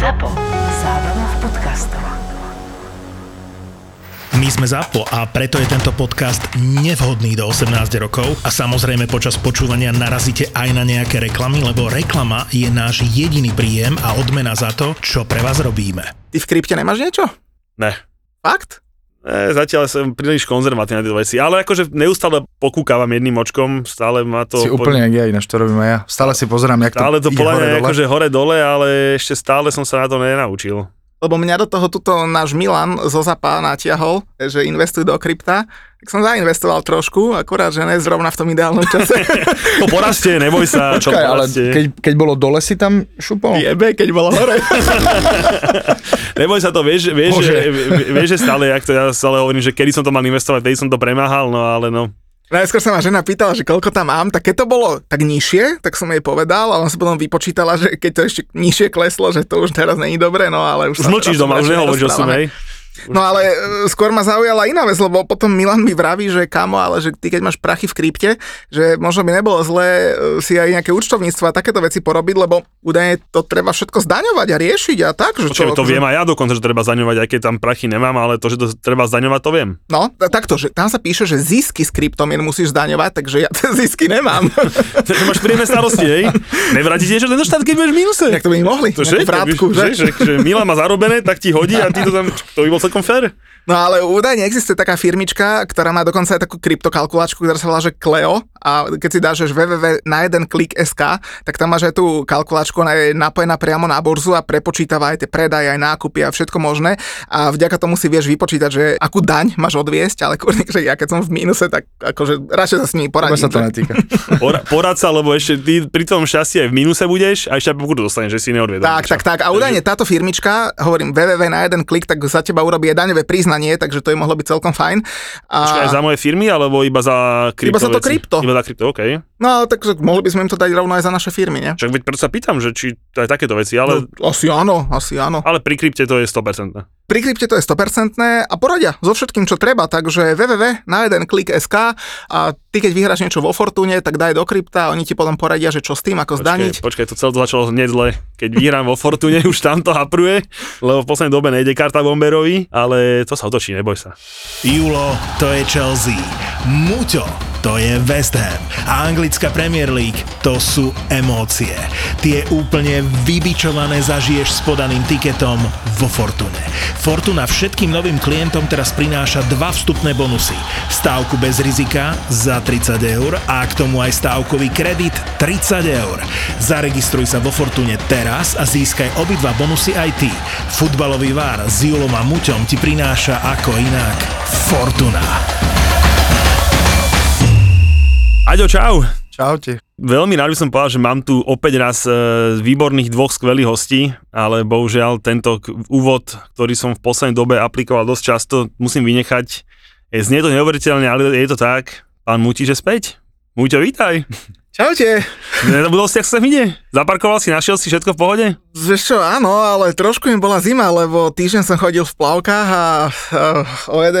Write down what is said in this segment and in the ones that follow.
ZAPO. Zábrná v podcastov. My sme ZAPO a preto je tento podcast nevhodný do 18 rokov a samozrejme počas počúvania narazíte aj na nejaké reklamy, lebo reklama je náš jediný príjem a odmena za to, čo pre vás robíme. Ty v krypte nemáš niečo? Ne. Fakt? E, zatiaľ som príliš konzervatívny na tieto veci, ale akože neustále pokúkavam jedným očkom, stále ma to... Si úplne jak ja, ináč to robím aj ja. Stále si pozerám, jak to Stále to podľa mňa akože hore-dole, ale ešte stále som sa na to nenaučil. Lebo mňa do toho tuto náš Milan zo Zapa natiahol, že investuj do krypta. Tak som zainvestoval trošku, akurát, že ne zrovna v tom ideálnom čase. To porastie, neboj sa, čo Počkaj, ale keď, keď bolo dole, si tam šupol? Jebe, keď bolo hore. Neboj sa to, vieš, vieš, Bože. že, vieš, že stále, jak to ja stále hovorím, že kedy som to mal investovať, vtedy som to premáhal, no ale no. Najskôr sa ma žena pýtala, že koľko tam mám, tak keď to bolo tak nižšie, tak som jej povedal a on sa potom vypočítala, že keď to ešte nižšie kleslo, že to už teraz není dobre, no ale už Už sa mlčíš teraz doma, už nehovoríš o sume? No ale e, skôr ma zaujala iná vec, lebo potom Milan mi vraví, že kamo, ale že ty keď máš prachy v krypte, že možno by nebolo zlé e, si aj nejaké účtovníctvo a takéto veci porobiť, lebo údajne to treba všetko zdaňovať a riešiť a tak. Že Počkaj, to viem aj ja dokonca, že treba zdaňovať, aj keď tam prachy nemám, ale to, že to treba zdaňovať, to viem. No, takto, že tam sa píše, že zisky z kryptomien musíš zdaňovať, takže ja tie zisky nemám. Že máš príjemné starosti, hej? Nevráti ti niečo tento štát, keď budeš v mínuse? Jak to by mohli, To že, vrátku, že, že? že, že Milan má zarobené, tak ti hodí a ty to tam, to by bol celkom fér. No ale údajne existuje taká firmička, ktorá má dokonca aj takú kryptokalkulačku, ktorá sa volá, že Cleo a keď si dáš že www na jeden klik SK, tak tam máš aj tú kalkulačku, ona je napojená priamo na burzu a prepočítava aj tie predaje, aj nákupy a všetko možné a vďaka tomu si vieš vypočítať, že akú daň máš odviesť, ale kurník, že ja keď som v mínuse, tak akože radšej sa s nimi Teba poradím. sa to netýka. Pora, porad sa, lebo ešte ty pri tom šťastí aj v mínuse budeš a ešte pokutu dostaneš, že si neodviedol. Tak, tak, tak. A údajne táto firmička, hovorím www na jeden klik, tak za teba urobí aj daňové priznanie, takže to je mohlo byť celkom fajn. A... Počkaj, za moje firmy, alebo iba za krypto Iba za to veci? krypto. Iba za krypto, OK. No, takže mohli by sme im to dať rovno aj za naše firmy, ne? Však veď preto sa pýtam, že či to aj takéto veci, ale, No, asi áno, asi áno. ale pri krypte to je 100%. Pri krypte to je 100% a poradia so všetkým, čo treba, takže www na jeden klik SK a ty keď vyhráš niečo vo Fortune, tak daj do krypta oni ti potom poradia, že čo s tým, ako zdaniť. Počkaj, počkaj, to celé začalo hneď zle. Keď vyhrám vo Fortune, už tam to hapruje, lebo v poslednej dobe nejde karta Bomberovi, ale to sa otočí, neboj sa. Julo, to je Chelsea. Muťo, to je West Ham. A anglická Premier League, to sú emócie. Tie úplne vybičované zažiješ s podaným tiketom vo Fortune. Fortuna všetkým novým klientom teraz prináša dva vstupné bonusy. Stávku bez rizika za 30 eur a k tomu aj stávkový kredit 30 eur. Zaregistruj sa vo Fortune teraz a získaj obidva bonusy aj ty. Futbalový vár s Julom a Muťom ti prináša ako inak Fortuna. Aďo, čau. Čaute. Veľmi rád by som povedal, že mám tu opäť raz e, výborných dvoch skvelých hostí, ale bohužiaľ tento k- úvod, ktorý som v poslednej dobe aplikoval dosť často, musím vynechať. Je, znie to neuveriteľne, ale je to tak. Pán Muti, že späť. Muťo, vítaj. Čaute. Si, ak sa ide? Zaparkoval si, našiel si všetko v pohode? Vieš čo, áno, ale trošku im bola zima, lebo týždeň som chodil v plavkách a uh, o 11.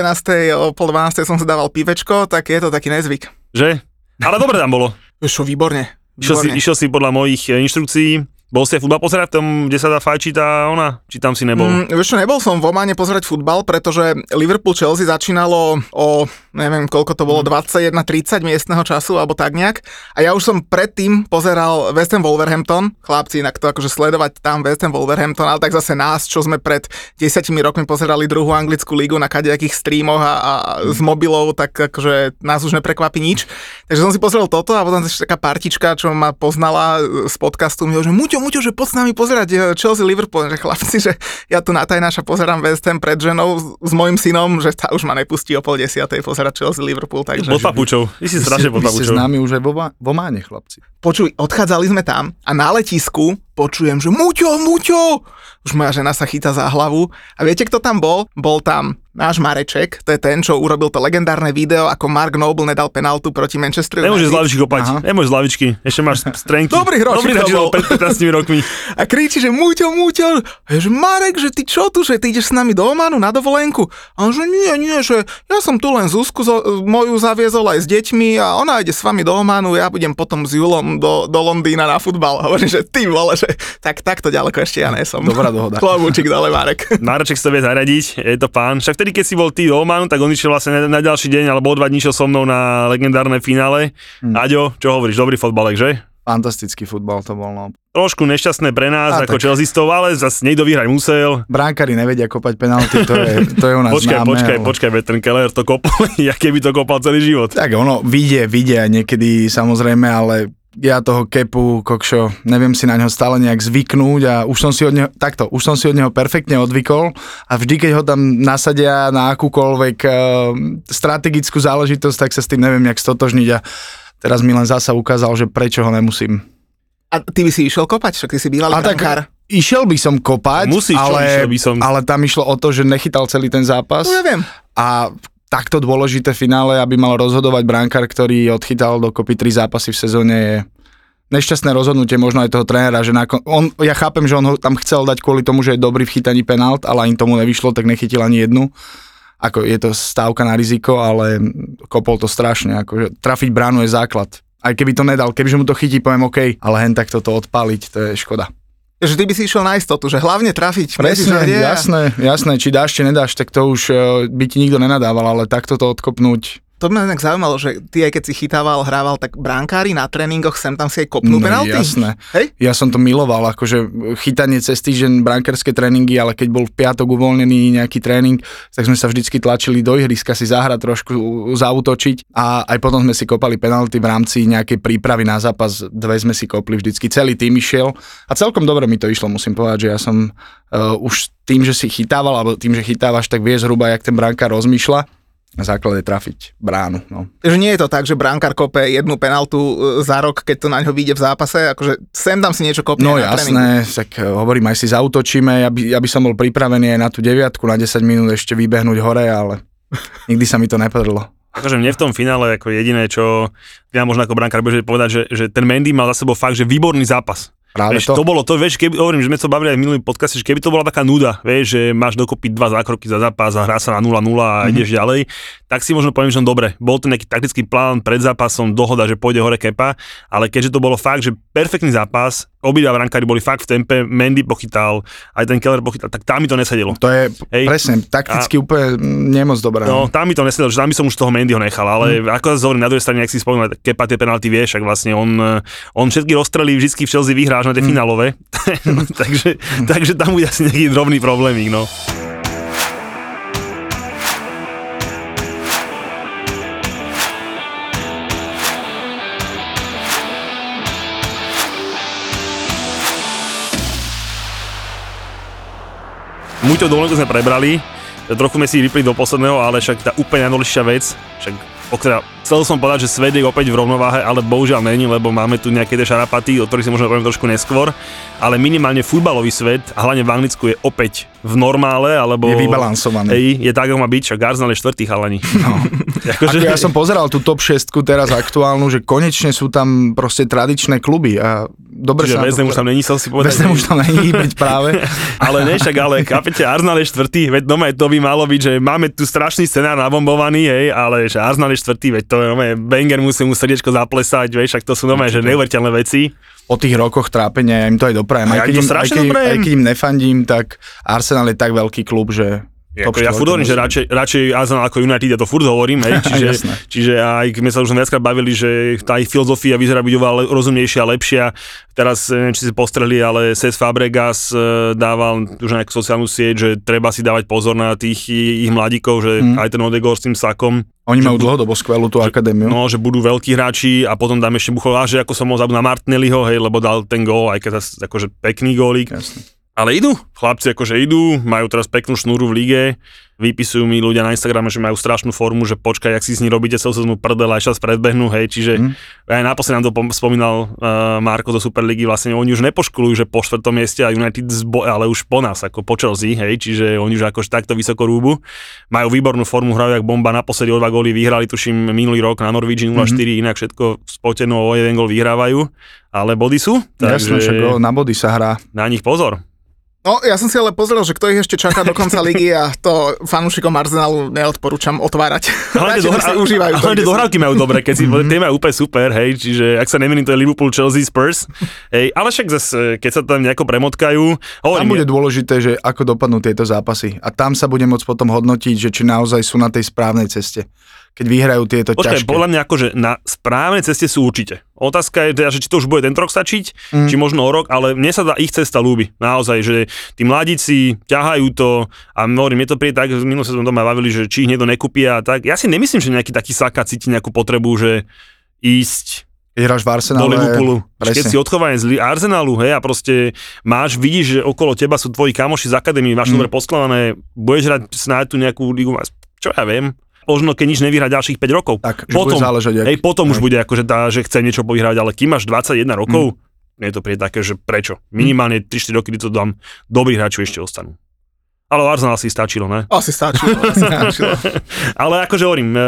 o pol 12. som si dával pivečko, tak je to taký nezvyk. Že? Ale dobre tam bolo. Vieš čo, výborne. Išiel si, výborne. išiel si podľa mojich e, inštrukcií. Bol si aj futbal pozerať v tom, kde sa dá fajčiť tá ona? Či tam si nebol? Mm, vieš čo, nebol som v Ománe pozerať futbal, pretože Liverpool-Chelsea začínalo o, neviem koľko to bolo, 21.30 miestneho času, alebo tak nejak. A ja už som predtým pozeral West Ham Wolverhampton, chlapci, inak to akože sledovať tam West Ham Wolverhampton, ale tak zase nás, čo sme pred 10 rokmi pozerali druhú anglickú lígu na kadejakých streamoch a, a z mobilov, tak akože nás už neprekvapí nič. Takže som si pozrel toto a potom ešte taká partička, čo ma poznala z podcastu, mi že Muťo, Muťo, že poď s nami pozerať eh, Chelsea Liverpool, že chlapci, že ja tu na tajnáša pozerám West Ham pred ženou s, mojim synom, že tá už ma nepustí o pol desiatej pozerať Chelsea Liverpool, takže... Pod papučou. Ty si strašne pod Vy ste papučou. s nami už aj vo, vo Máne, chlapci. Počuj, odchádzali sme tam a na letisku počujem, že Muťo, Muťo! Už moja žena sa chytá za hlavu. A viete, kto tam bol? Bol tam náš Mareček, to je ten, čo urobil to legendárne video, ako Mark Noble nedal penaltu proti Manchesteru. Nemôžeš z lavičky kopať. Aha. Nemôžeš z lavičky. Ešte máš strenky. Dobrý hročík Dobrý bol. pred 15 rokmi. A kričí, že Muťo, Muťo, a že Marek, že ty čo tu, že ty ideš s nami do Omanu na dovolenku? A on že nie, nie, že ja som tu len Zuzku zo, moju zaviezol aj s deťmi a ona ide s vami do Omanu, ja budem potom s Julom do, do Londýna na futbal. Hovorím, že ty vole, že tak, takto ďaleko ešte ja nesom. Dobrá dohoda. Klobúčik dole, Marek. Mareček to vie zaradiť, je to pán. Však vtedy, keď si bol ty do Omanu, tak on išiel vlastne na, na ďalší deň, alebo o dva dní so mnou na legendárne finále. Hm. Aďo, čo hovoríš, dobrý fotbalek, že? Fantastický futbal to bol, no. Trošku nešťastné pre nás, A, ako tak. Chelseaistov, ale zase niekto vyhrať musel. Bránkári nevedia kopať penalty, to je, to je u nás Počkaj, známe. počkaj, ale- počkaj, veď ten Keller to kopol, ja keby to kopal celý život. Tak ono, vidie, vidie niekedy samozrejme, ale ja toho kepu, kokšo, neviem si na neho stále nejak zvyknúť a už som si od neho, takto, už som si od neho perfektne odvykol a vždy, keď ho tam nasadia na akúkoľvek uh, strategickú záležitosť, tak sa s tým neviem nejak stotožniť a teraz mi len zasa ukázal, že prečo ho nemusím. A ty by si išiel kopať, však ty si bývalý A tak išiel by som kopať, Musíš, ale, by som. ale tam išlo o to, že nechytal celý ten zápas. No ja viem. a takto dôležité finále, aby mal rozhodovať brankár, ktorý odchytal dokopy tri zápasy v sezóne je nešťastné rozhodnutie možno aj toho trénera, že nakon, on, ja chápem, že on ho tam chcel dať kvôli tomu, že je dobrý v chytaní penalt, ale ani tomu nevyšlo, tak nechytil ani jednu. Ako je to stávka na riziko, ale kopol to strašne. Akože trafiť bránu je základ. Aj keby to nedal, kebyže mu to chytí, poviem OK, ale hen takto to odpaliť, to je škoda. Ty by si išiel na istotu, že hlavne trafiť medzi Presne, a- jasné, jasné, či dáš, či nedáš, tak to už eh, by ti nikto nenadával, ale takto to odkopnúť, To ma inak zaujímalo, že ty aj keď si chytával, hrával, tak brankári na tréningoch sem tam si aj kopnú No, penalty. jasné. Hej? Ja som to miloval, akože chytanie cez týždeň brankárske tréningy, ale keď bol v piatok uvoľnený nejaký tréning, tak sme sa vždycky tlačili do ihriska si zahrať trošku, zautočiť a aj potom sme si kopali penalty v rámci nejakej prípravy na zápas, dve sme si kopli vždycky, celý tým išiel a celkom dobre mi to išlo, musím povedať, že ja som uh, už tým, že si chytával, alebo tým, že chytávaš, tak vieš zhruba, jak ten brankár rozmýšľa základe trafiť bránu. No. Že nie je to tak, že brankár kope jednu penaltu e, za rok, keď to na ňo vyjde v zápase, akože sem tam si niečo kopne No na tréningu. jasné, tak eh, hovorím, aj si zautočíme, ja by, ja by som bol pripravený aj na tú deviatku, na 10 minút ešte vybehnúť hore, ale nikdy sa mi to nepodarilo. Akože mne v tom finále ako jediné, čo ja možno ako brankár budeš povedať, že, že ten Mendy mal za sebou fakt, že výborný zápas. Práve Vieš, to. to bolo to, vieš, keby, hovorím, že sme to bavili aj v minulý podcaste, že keby to bola taká nuda, vieš, že máš dokopy dva zákroky za zápas a hrá sa na 0-0 a Mhm. mm-hmm. ideš ďalej, tak si možno poviem, že no dobre, bol to nejaký taktický plán pred zápasom, dohoda, že pôjde hore kepa, ale keďže to bolo fakt, že perfektný zápas, obidva brankári boli fakt v tempe, Mendy pochytal, aj ten Keller pochytal, tak tam mi to nesedelo. To je Hej. presne, takticky úplne mm, nemoc dobré. No, tam mi to nesedelo, že tam by som už toho Mendyho nechal, ale mm. ako sa hovorím, na druhej strane, ak si spomínal, Kepa tie penalty vieš, ak vlastne on, on všetky rozstrelí vždy v Chelsea vyhrá až na tie mm. finálové, takže, takže tam bude asi nejaký drobný problémik, no. Muťo dovolenku sme prebrali, trochu sme si vypli do posledného, ale však tá úplne najdôležitejšia vec, však o ktorá, chcel som povedať, že svet je opäť v rovnováhe, ale bohužiaľ není, lebo máme tu nejaké tie šarapaty, o ktorých si možno poviem trošku neskôr, ale minimálne futbalový svet, a hlavne v Anglicku je opäť v normále, alebo... Je vybalansovaný. Hej, je tak, ako má byť, však Arsenal je štvrtý chalani. No. akože, Ako ja som pozeral tú top 6 teraz aktuálnu, že konečne sú tam proste tradičné kluby a dobre Čiže sa to už tam není, chcel si povedať. Ham už tam není byť práve. ale ne, však ale kapete, Arsenal je štvrtý, veď no to by malo byť, že máme tu strašný scenár nabombovaný, hej, ale že Arsenal je štvrtý, veď to je Wenger musí mu srdiečko zaplesať, vieš, však to sú nové, že neuveriteľné veci. Po tých rokoch trápenia ja im to aj doprajem. Aj keď, im aj, keď, im- doprajem. aj keď im nefandím, tak Arsenal je tak veľký klub, že Ako ja furt hovorím, že radšej, radšej Arsenal ako United, ja to furt hovorím, hej, čiže, čiže aj sme sa už viackrát bavili, že tá ich filozofia vyzerá byť oveľa rozumnejšia, lepšia. Teraz, neviem, či si postreli, ale Cesc Fabregas eh, dával už nejakú sociálnu sieť, že treba si dávať pozor na tých ich mladíkov, že Mm. aj ten Odegaard s tým sakom, Oni majú dlhodobo skvelú tú akadémiu. No, že budú veľkí hráči a potom dáme ešte Buchol, a že ako som mohol zabudnúť na Martinelliho, hej, lebo dal ten gól, aj keď akože pekný gólik. Jasne. Ale idú, chlapci akože idú, majú teraz peknú šnúru v lige, vypisujú mi ľudia na Instagrame, že majú strašnú formu, že počkaj, ak si s ní robíte celú sezónu prdel, aj čas predbehnú, hej, čiže Mm. aj naposledy nám to pom- spomínal uh, Marko zo Superligy, vlastne oni už nepoškolujú, že po štvrtom mieste a United zbo- ale už po nás, ako po Chelsea, hej, čiže oni už akože takto vysoko rúbu. Majú výbornú formu, hrajú jak bomba, naposledy o dva góly vyhrali, tuším, minulý rok na Norwich 0-4, mm-hmm. inak všetko spotenou o jeden gól vyhrávajú, ale body sú, takže však o, na body sa hrá. na nich pozor. No, ja som si ale pozrel, že kto ich ešte čaká do konca ligy a to fanúšikom Arsenalu neodporúčam otvárať. Hlavne nech si užívajú. to, hlavne dohrávky majú dobre, keď si, tie majú úplne super, hej, čiže ak sa nemýlim, to je Liverpool, Chelsea, Spurs, hej, ale však zase, keď sa tam nejako premotkajú, Tam hovorím, bude dôležité, že ako dopadnú tieto zápasy. A tam sa bude môcť potom hodnotiť, že či naozaj sú na tej správnej ceste. Keď vyhrajú tieto Počkaj, ťažké. podľa mňa akože na správnej ceste sú určite. Otázka je teda, že či to už bude tento rok stačiť, mm. či možno o rok, ale mne sa tá ich cesta ľúbi. Naozaj, že tí mladíci ťahajú to a hovorím, je to príde tak, minulé sa sme doma bavili, že či ich niekto nekúpia a tak. Ja si nemyslím, že nejaký taký Saka cíti nejakú potrebu, že ísť Keď hráš v Arsenále, do Liverpoolu. Že Keď si odchovanec z Arsenalu, hej, a proste máš, vidíš, že okolo teba sú tvoji kamoši z akadémie, máš mm. dobre poskladané, budeš hrať snáď tú nejakú ligu, čo ja viem, možno keď nič nevyhrá ďalších 5 rokov. Tak, potom, záležať, hej, potom už hej. bude akože tá, že chce niečo povyhrať, ale kým máš 21 rokov, mm. je to príde také, že prečo? Minimálne 3-4 roky, kdy to dám, dobrí hráči ešte ostanú. Ale Arsenal si stačilo, ne? Asi stačilo, asi stačilo. Ale akože hovorím, e,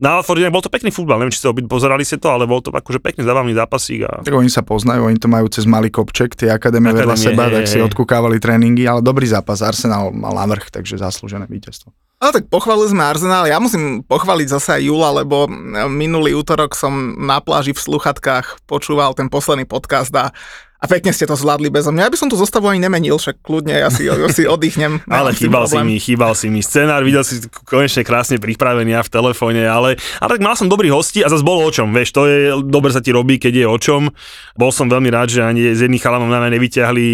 na Alforde bol to pekný futbal, neviem, či ste obi pozerali ste to, ale bol to akože pekný zábavný zápasík a Tak oni sa poznajú, oni to majú cez malý kopček, tie akadémie vedľa Akadémie, seba, hej, tak si odkúkávali tréningy, ale dobrý zápas. Arsenal mal navrh, takže zaslúžené víťazstvo. Ale tak pochválili sme Arsenal. Ja musím pochváliť zase aj Jula, lebo minulý útorok som na pláži v sluchatkách počúval ten posledný podcast a, a pekne ste to zvládli bezo mňa. Ja by som tú zostavu ani nemenil, však kľudne, ja si, ja si oddychnem. Ale chýbal si mi, chýbal si mi scenár, videl si konečne krásne pripravený ja v telefóne, ale, ale tak mal som dobrých hostí a zase bolo o čom, vieš, to je, dobre sa ti robí, keď je o čom. Bol som veľmi rád, že ani z jedných chalanov na mňa nevyťahli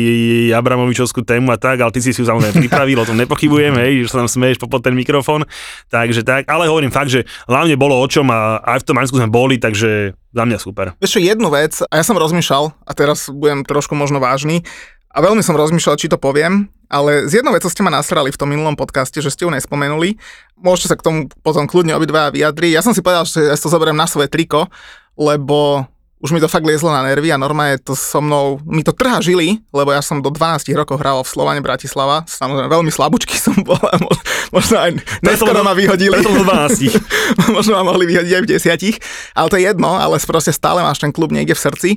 Abramovičovskú tému a tak, ale ty si si ju samozrejme pripravil, o tom nepochybujem, hej, že sa tam smeješ popod ten mikrofón, takže tak, ale hovorím fakt, že hlavne bolo o čom a aj v tom Maňsku sme boli, takže za mňa super. Čo, jednu vec, a ja som rozmýšľal, a teraz budem trošku možno vážny, a veľmi som rozmýšľal, či to poviem, ale z jednou vecou ste ma nasrali v tom minulom podcaste, že ste ju nespomenuli. Môžete sa k tomu potom kľudne obidva vyjadriť. Ja som si povedal, že ja to zoberiem na svoje triko, lebo už mi to fakt liezlo na nervy a normálne to so mnou, mi to trhá žily, lebo ja som do 12 rokov hral v Slovane Bratislava, samozrejme veľmi slabúčky som bol a mo- možno aj neskoro ma vyhodili. Preto do 12. Možno ma mohli vyhodiť aj v desiatich, ale to je jedno, ale proste stále máš ten klub niekde v srdci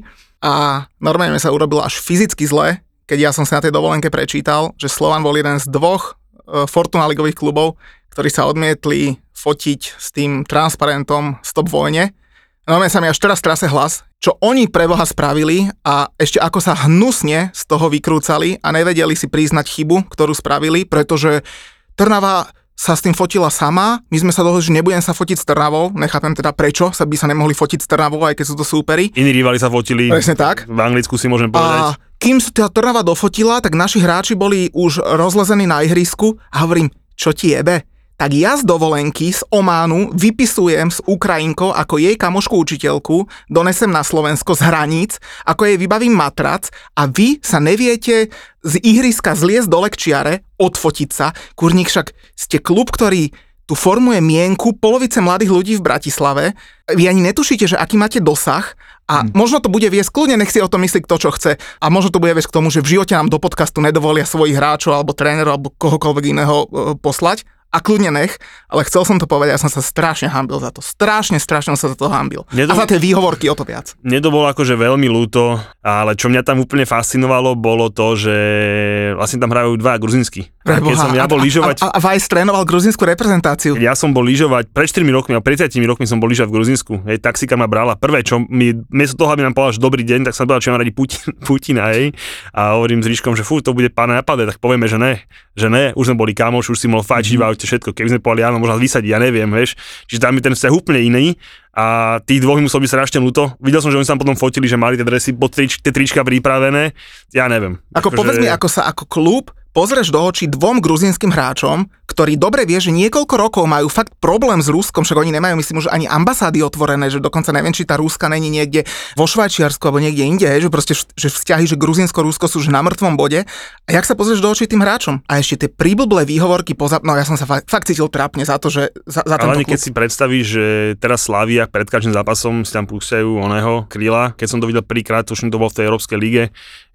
a normálne mi sa urobilo až fyzicky zle, keď ja som sa na tej dovolenke prečítal, že Slovan bol jeden z dvoch e, Fortuna ligových klubov, ktorí sa odmietli fotiť s tým transparentom Stop vojne. Normálne sa mi až teraz trase hlas, čo oni pre Boha spravili a ešte ako sa hnusne z toho vykrúcali a nevedeli si priznať chybu, ktorú spravili, pretože Trnava sa s tým fotila sama, my sme sa dohodli, že nebudem sa fotiť s Trnavou, nechápem teda prečo sa by sa nemohli fotiť s Trnavou, aj keď sú to súperi. Iní rivali sa fotili, Presne tak. v Anglicku si môžem A povedať. kým sa tá Trnava dofotila, tak naši hráči boli už rozlezení na ihrisku a hovorím, čo ti jebe? Tak ja z dovolenky z Ománu vypisujem s Ukrajinkou ako jej kamošku učiteľku, donesem na Slovensko z hraníc, ako jej vybavím matrac a vy sa neviete z ihriska zliesť do lekčiare, odfotiť sa. Kurník však ste klub, ktorý tu formuje mienku polovice mladých ľudí v Bratislave. Vy ani netušíte, že aký máte dosah a hmm. možno to bude viesť, kľudne nech si o tom myslí kto čo chce a možno to bude viesť k tomu, že v živote nám do podcastu nedovolia svojich hráčov alebo trénerov alebo kohokoľvek iného e, poslať a kľudne nech, ale chcel som to povedať, ja som sa strašne hambil za to. Strašne, strašne sa za to hambil. Nedom- A za tie výhovorky o to viac. Mne to bolo akože veľmi ľúto, ale čo mňa tam úplne fascinovalo, bolo to, že vlastne tam hrajú dva gruzinsky. A keď som ja bol lyžovať, A, a, a Vajs trénoval gruzinskú reprezentáciu. ja som bol lyžovať, pred 4 rokmi, a pred 30 rokmi som bol lyžovať v Gruzinsku. Hej, taxika ma brala. Prvé, čo mi, miesto toho, aby nám povedal, že dobrý deň, tak som povedal, že mám radi Putin, Putina, hej. A hovorím s Ríškom, že fú, to bude pán napadé, tak povieme, že ne. Že ne, už sme boli kamoš, už si mohol fajčiť mm-hmm. v aute všetko. Keby sme povedali, áno, možno vysadiť, ja neviem, vieš. Čiže tam je ten vzťah úplne iný. A tých dvoch mi muselo byť strašne ľúto. Videl som, že oni sa tam potom fotili, že mali tie dresy, pod trič, tie trička pripravené. Ja neviem. Ako Akože- povedz mi, ako sa ako klub pozrieš do očí dvom gruzinským hráčom, ktorí dobre vie, že niekoľko rokov majú fakt problém s Ruskom, však oni nemajú, myslím, že ani ambasády otvorené, že dokonca neviem, či tá Ruska není niekde vo Švajčiarsku alebo niekde inde, že proste že vzťahy, že Gruzinsko-Rusko sú už na mŕtvom bode. A jak sa pozrieš do očí tým hráčom? A ešte tie príblblé výhovorky poza... No ja som sa fakt, fakt cítil trápne za to, že za, za Ale keď si predstavíš, že teraz Slavia pred každým zápasom si tam púšťajú oného kríla. Keď som to videl prvýkrát, tuším to bol v tej Európskej lige,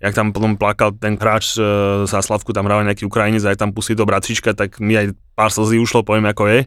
jak tam potom plakal ten hráč e, za Slavku, tam hral nejaký Ukrajinec aj tam pustí do bratrička, tak mi aj pár slzí ušlo, poviem ako je.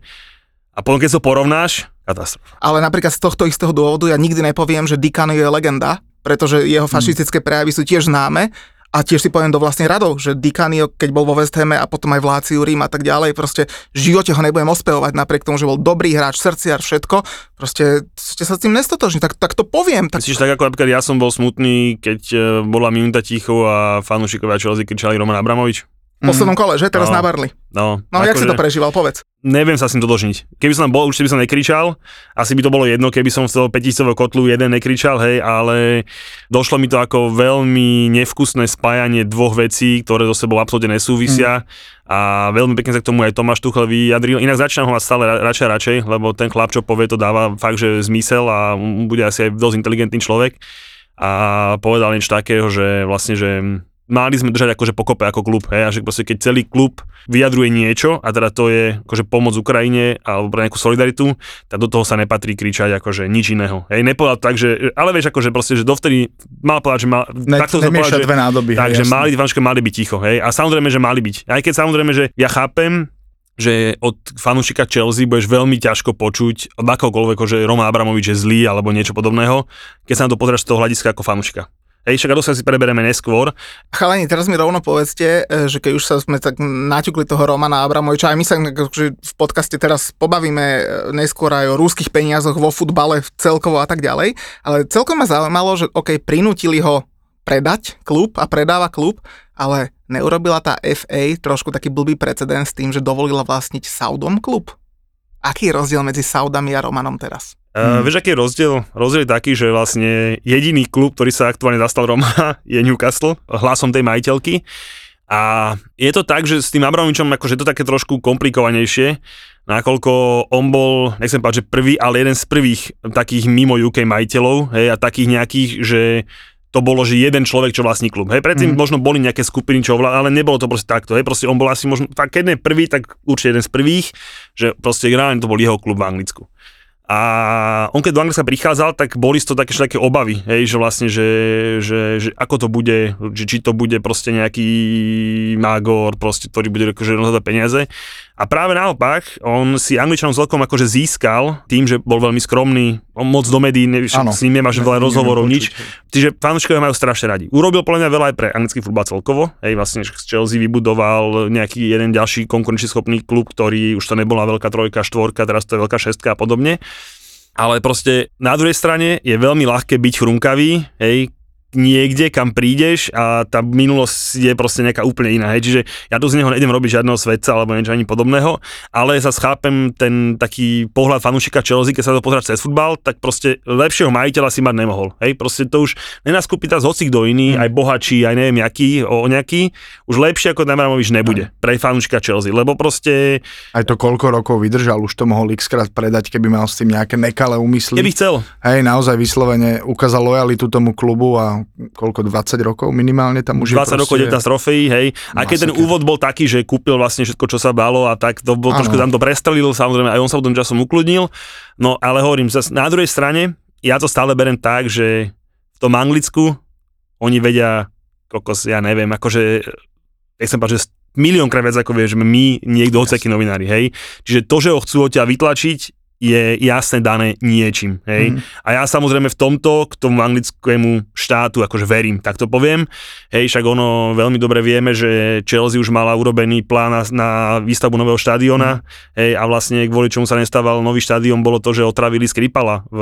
A potom keď to porovnáš, katastrofa. Ale napríklad z tohto istého dôvodu ja nikdy nepoviem, že Dikano je legenda, pretože jeho fašistické prejavy sú tiež známe, A tiež si poviem do vlastnej radov, že Di Canio, keď bol vo West Hame a potom aj v Láciu, Rím a tak ďalej, proste v živote ho nebudem ospevovať napriek tomu, že bol dobrý hráč, srdciar, všetko. Proste ste sa s tým nestotožní, tak, tak to poviem. Tak... Myslíš tak, ako napríklad ja som bol smutný, keď e, bola minúta ticho a fanúšikovia Chelsea kričali Roman Abramovič? V poslednom kole, že? Teraz No. na Barley. No, No, jak si akože- to prežíval, povedz. neviem sa s tým dodožniť. Keby som tam bol, určite by som nekričal, asi by to bolo jedno, keby som z toho 5000 kotlu jeden nekričal, hej, ale došlo mi to ako veľmi nevkusné spájanie dvoch vecí, ktoré so sebou absolútne nesúvisia a veľmi pekne sa k tomu aj Tomáš Tuchel vyjadril. Inak začínam ho mať stále ra- radšej radšej, lebo ten chlap, čo povie, to dáva fakt, že zmysel a bude asi aj dosť inteligentný človek a povedal niečo takého, že vlastne, že mali sme držať akože pokope ako klub, hej, a že proste keď celý klub vyjadruje niečo, a teda to je akože pomoc Ukrajine alebo pre nejakú solidaritu, tak do toho sa nepatrí kričať akože nič iného. Hej, nepovedal tak, že, ale vieš akože proste, že dovtedy mal povedať, že mal, Ne, takto povedal, že, dve nádoby. takže mali, fanúšikovia mali byť ticho, hej, a samozrejme, že mali byť. Aj keď samozrejme, že ja chápem, že od fanúšika Chelsea budeš veľmi ťažko počuť od akokoľvek, že Roma Abramovič je zlý alebo niečo podobného, keď sa na to pozrieš z toho hľadiska ako fanúšika. Hej, však a dosť si preberieme neskôr. Chalani, teraz mi rovno povedzte, e, že keď už sa sme tak naťukli toho Romana Abramoviča, aj my sa akože v podcaste teraz pobavíme e, neskôr aj o rúských peniazoch vo futbale celkovo a tak ďalej, ale celkom ma zaujímalo, že OK, prinútili ho predať klub a predáva klub, ale neurobila tá FA trošku taký blbý precedens tým, že dovolila vlastniť Saudom klub? Aký je rozdiel medzi Saudami a Romanom teraz? Uh, vieš, aký je rozdiel? Rozdiel je taký, že vlastne jediný klub, ktorý sa aktuálne zastal Roma, je Newcastle, hlasom tej majiteľky. A je to tak, že s tým Abramovičom akože je to také trošku komplikovanejšie, nakoľko on bol, nechcem že prvý, ale jeden z prvých takých mimo UK majiteľov, hej, a takých nejakých, že to bolo, že jeden človek, čo vlastní klub. Hej, predtým mm. možno boli nejaké skupiny, čo ovlá, ale nebolo to proste takto. Hej, proste on bol asi možno, tak keď nie prvý, tak určite jeden z prvých, že proste reálne to bol jeho klub v Anglicku. A on keď do Anglicka prichádzal, tak boli z toho také, obavy, hej, že vlastne, že, že, že ako to bude, že či to bude proste nejaký magor, proste, ktorý bude akože rozhodať peniaze. A práve naopak, on si Angličanom celkom akože získal tým, že bol veľmi skromný, on moc do médií, ne, Áno. s ním nemáš veľa Neviem rozhovorov, nič. Čiže fanúšikovia majú strašne radi. Urobil podľa mňa veľa aj pre anglický futbal celkovo. Hej, vlastne z Chelsea vybudoval nejaký jeden ďalší konkurenčný schopný klub, ktorý už to nebola veľká trojka, štvorka, teraz to je veľká šestka a podobne. Ale proste na druhej strane je veľmi ľahké byť chrumkavý, hej, niekde, kam prídeš a tá minulosť je proste nejaká úplne iná. Hej. Čiže ja tu z neho nejdem robiť žiadneho svetca alebo niečo ani podobného, ale sa schápem ten taký pohľad fanúšika Chelsea, keď sa to pozerať cez futbal, tak proste lepšieho majiteľa si mať nemohol. Hej. Proste to už nenaskúpi teraz hoci kto iný, aj bohatší, aj neviem jaký, o nejaký, už lepšie ako Abramovič nebude pre fanúšika Chelsea, lebo proste Aj to koľko rokov vydržal, už to mohol x krát predať, keby mal s tým nejaké nekalé úmysly. keby chcel, Hej, naozaj vyslovene ukázal lojalitu tomu klubu a koľko, 20 rokov minimálne tam už 20 je proste... rokov 19 trofejí, hej. A keď ten úvod bol taký, že kúpil vlastne všetko, čo sa balo a tak, to bol Áno. trošku tam to prestrelil, samozrejme, aj on sa potom časom ukludnil. No ale hovorím, zas na druhej strane, ja to stále berem tak, že v tom Anglicku oni vedia, kokos, ja neviem, akože, nechcem povedať, že miliónkrát viac ako vieš, my niekto hociakí novinári, hej. Čiže to, že ho chcú od ťa vytlačiť, je jasne dané niečím, hej. Mhm. A ja samozrejme v tomto, k tomu anglickému štátu, akože verím, tak to poviem. Hej, však ono veľmi dobre vieme, že Chelsea už mala urobený plán na, na výstavbu nového štadiona, hej, a vlastne kvôli čomu sa nestával nový štadión, bolo to, že otravili Skripala v,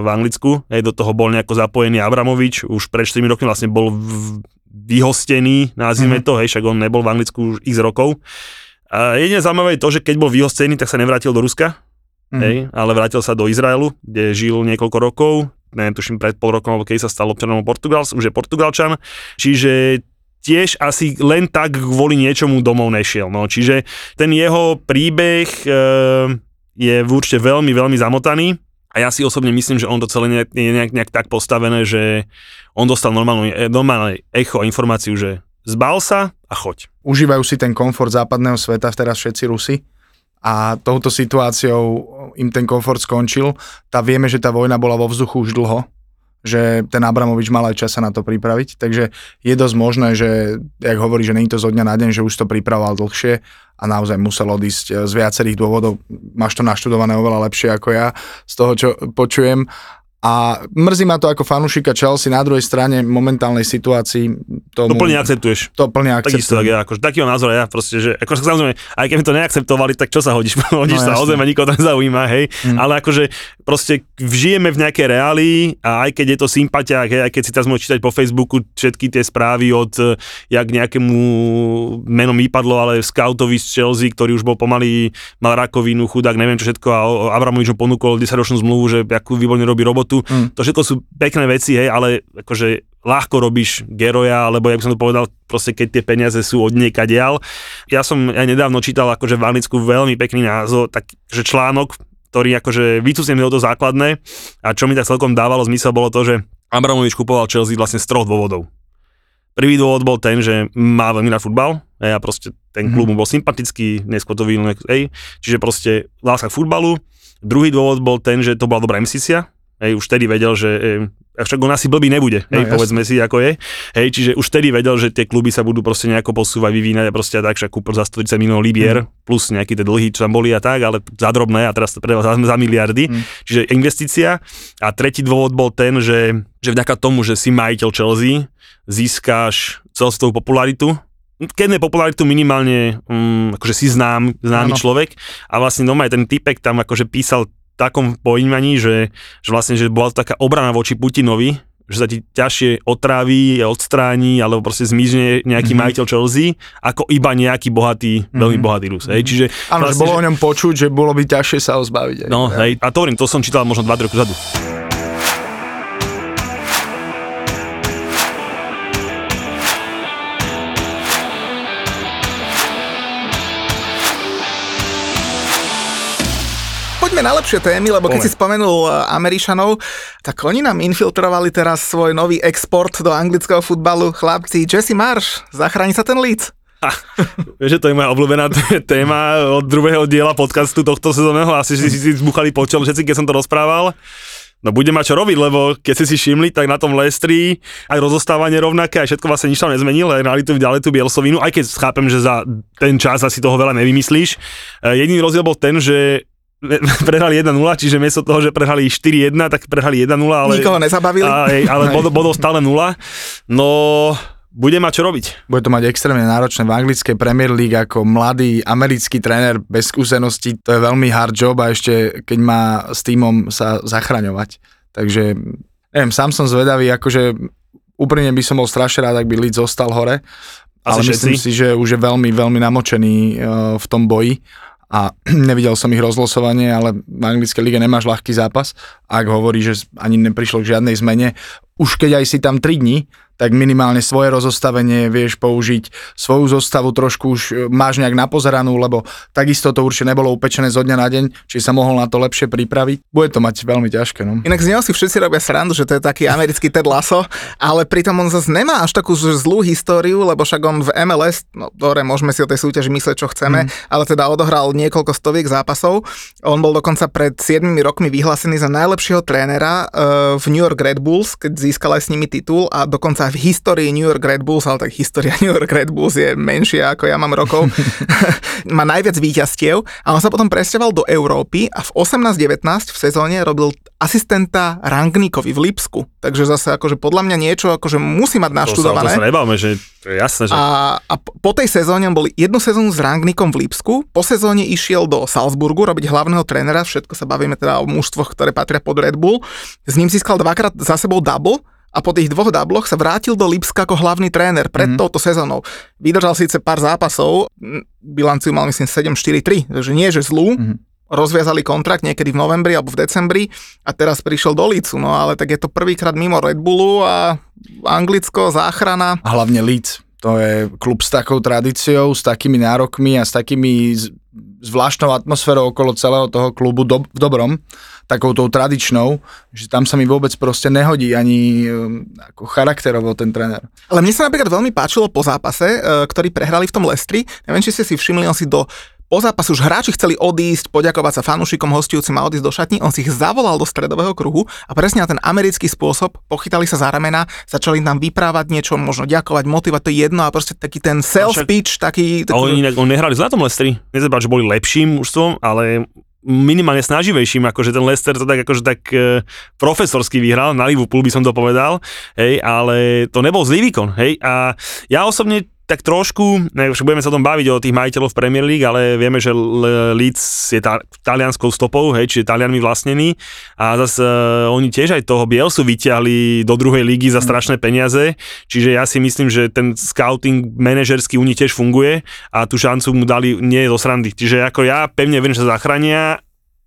v Anglicku, hej, do toho bol nejako zapojený Abramovič, už pred 4 rokmi vlastne bol v, vyhostený, nazvime to, hej, však on nebol v Anglicku už x rokov. A jedine zaujímavé je to, že keď bol vyhostený, tak sa nevrátil do Ruska, Mhm. hej, ale vrátil sa do Izraelu, kde žil niekoľko rokov, neviem, tuším pred pol rokom, alebo keď sa stal občanom Portugals, už je Portugalčan, čiže tiež asi len tak kvôli niečomu domov nešiel. No, čiže ten jeho príbeh e, je určite veľmi, veľmi zamotaný a ja si osobne myslím, že on to celé nejak, je nejak, nejak tak postavené, že on dostal normálnu, e, normálne echo a informáciu, že zbal sa a choď. Užívajú si ten komfort západného sveta teraz všetci Rusi a touto situáciou im ten komfort skončil. Tá vieme, že tá vojna bola vo vzduchu už dlho, že ten Abramovič mal aj čas sa na to pripraviť, takže je dosť možné, že, jak hovorí, že není to zo dňa na deň, že už to pripravoval dlhšie a naozaj musel odísť eh, z viacerých dôvodov. Máš to naštudované oveľa lepšie ako ja, z toho, čo počujem. A mrzí ma to ako fanúšika Chelsea na druhej strane momentálnej situácii. Tomu, To plne akceptuješ. To plne Takisto tak akceptujem. ja, akože taký mám názor ja proste, že akože samozrejme, aj keby to neakceptovali, tak čo sa hodíš? hodíš No, sa jasne. o zem a nikoho to nezaujíma, hej. Mm. Ale akože proste žijeme v nejakej reálii a aj keď je to sympatia, hej, aj keď si teraz môžeš čítať po Facebooku všetky tie správy od, eh, jak nejakému menom vypadlo, ale scoutovi z Chelsea, ktorý už bol pomaly, mal rakovinu, chudák, neviem čo všetko a Abramovič mu ponúkol 10-ročnú zmluvu, že akú výborne robí robotu. Mm. To všetko sú pekné veci, hej, ale akože ľahko robíš geroja, alebo jak som to povedal, proste keď tie peniaze sú od niekadiaľ. Ja som aj nedávno čítal akože v Anglicku veľmi pekný názov, tak, že článok, ktorý akože vycúcnem to základné a čo mi tak celkom dávalo zmysel bolo to, že Abramovič kupoval Chelsea vlastne z troch dôvodov. Prvý dôvod bol ten, že má veľmi rád futbal, a proste ten klub mu bol sympatický, neskôr to vyvinul, čiže proste láska k futbalu. Druhý dôvod bol ten, že to bola dobrá investícia, hej, už vtedy vedel, že e, a však on asi blbý nebude, hej, No, jasne. povedzme si, ako je. Hej, čiže už vtedy vedel, že tie kluby sa budú proste nejako posúvať, vyvínať a proste a tak, však kúpil za 130 miliónov libier, plus nejaké tie dlhy, čo tam boli a tak, ale za drobné a teraz to predal za, za miliardy. Mm. Čiže investícia. A tretí dôvod bol ten, že, že vďaka tomu, že si majiteľ Chelsea, získáš celostovú popularitu, keď ne popularitu minimálne, um, akože si znám, známy Áno. človek a vlastne doma aj ten typek tam akože písal takom pojímaní, že, že vlastne, že bola to taká obrana voči Putinovi, že sa ti ťažšie otráví, odstráni, alebo proste zmizne nejaký Mhm. mm-hmm. majiteľ Chelsea, ako iba nejaký bohatý, mm-hmm. veľmi bohatý Rus. Hej, čiže Áno, že vlastne, bolo o ňom počuť, že bolo by ťažšie sa ho zbaviť. aj. No, hej, a to hovorím, to som čítal možno 2 roky dozadu. Poďme na lepšie témy, lebo keď Poďme. si spomenul e, Američanov, tak oni nám infiltrovali teraz svoj nový export do anglického futbalu. Chlapci, Jesse Marsh, zachráni sa ten Leeds. Vieš, že to je moja obľúbená téma od druhého diela podcastu tohto sezónneho. Asi si si zbuchali po čom všetci, keď som to rozprával. No bude mať čo robiť, lebo keď ste si všimli, tak na tom Lestri aj rozostávanie rovnaké, aj všetko vlastne nič tam nezmenil, aj hrali tu ďalej tú Bielsovinu, aj keď chápem, že za ten čas asi toho veľa nevymyslíš. E, Jediný rozdiel bol ten, že prehrali 1-0, čiže miesto toho, že prehrali 4-1, tak prehrali 1-0, ale, Nikoho nezabavili. a, hej, ale bodov, bodov stále 0. No, bude mať čo robiť. Bude to mať extrémne náročné v anglickej Premier League ako mladý americký tréner bez skúseností. To je veľmi hard job a ešte keď má s týmom sa zachraňovať. Takže neviem, sám som zvedavý, akože úprimne by som bol strašne rád, ak by Leeds zostal hore. Asi ale myslím všetci. si, že už je veľmi, veľmi namočený uh, v tom boji a nevidel som ich rozlosovanie, ale v anglickej lige nemáš ľahký zápas. Ak hovorí, že ani neprišlo k žiadnej zmene, už keď aj si tam 3 dní, tak minimálne svoje rozostavenie vieš použiť, svoju zostavu trošku už e, máš nejak napozeranú, lebo takisto to určite nebolo upečené zo dňa na deň, či sa mohol na to lepšie pripraviť. Bude to mať veľmi ťažké. No. Inak z neho si všetci robia srandu, že to je taký americký Ted Lasso, ale pritom on zase nemá až takú zlú históriu, lebo však on v MLS, no dobre, môžeme si o tej súťaži mysleť, čo chceme, mm. ale teda odohral niekoľko stoviek zápasov. On bol dokonca pred 7 rokmi vyhlásený za najlepšieho trénera uh, v New York Red Bulls, keď získal aj s nimi titul a dokonca v histórii New York Red Bulls, ale tak história New York Red Bulls je menšia ako ja mám rokov, má najviac víťazstiev a on sa potom presťahoval do Európy a v 18-19 v sezóne robil asistenta Rangníkovi v Lipsku. Takže zase akože podľa mňa niečo akože musí mať To sa, to naštudované. sa nebavme, že to je jasné, že... A, a po- po tej sezóne on bol jednu sezónu s Rangnikom v Lipsku, po sezóne išiel do Salzburgu robiť hlavného trénera, všetko sa bavíme teda o mužstvoch, ktoré patria pod Red Bull. S ním získal dvakrát za sebou double a po tých dvoch dubloch sa vrátil do Lipska ako hlavný tréner pred mm. touto sezónou. Vydržal síce pár zápasov, bilanciu mal myslím 7-4-3, takže nie že zlú, Mhm. rozviazali kontrakt niekedy v novembri alebo v decembri a teraz prišiel do Lícu, no ale tak je to prvýkrát mimo Red Bullu a Anglicko, záchrana. A hlavne Leeds. To je klub s takou tradíciou, s takými nárokmi a s takými zvláštnou atmosférou okolo celého toho klubu do, v dobrom, takou tou tradičnou, že tam sa mi vôbec proste nehodí ani um, ako charakterovo ten tréner. Ale mne sa napríklad veľmi páčilo po zápase, e, ktorý prehrali v tom Lestri. Neviem, či ste si všimli, on si do po zápase už hráči chceli odísť, poďakovať sa fanúšikom, hostujúcim a odísť do šatní. On si ich zavolal do stredového kruhu a presne na ten americký spôsob pochytali sa za ramena, začali nám vyprávať niečo, možno ďakovať, motivovať, to je jedno a proste taký ten self speech, taký... A oni, taký inak, oni nehrali zle tom Lestri. Nezabáť, že boli lepším mužstvom, ale minimálne snaživejším, akože ten Leicester to tak akože tak e, profesorsky vyhral, na Liverpool by som to povedal, hej, ale to nebol zlý výkon, hej, a ja osobne tak trošku, ne, už budeme sa o tom baviť o tých majiteľov v Premier League, ale vieme, že Leeds je tá, talianskou stopou, hej, čiže Talianmi vlastnený a zase uh, oni tiež aj toho Bielsu vyťahli do druhej lígy za strašné peniaze, čiže ja si myslím, že ten scouting manažerský u nich tiež funguje a tú šancu mu dali nie zo srandy. Čiže ako ja pevne verím, že sa zachránia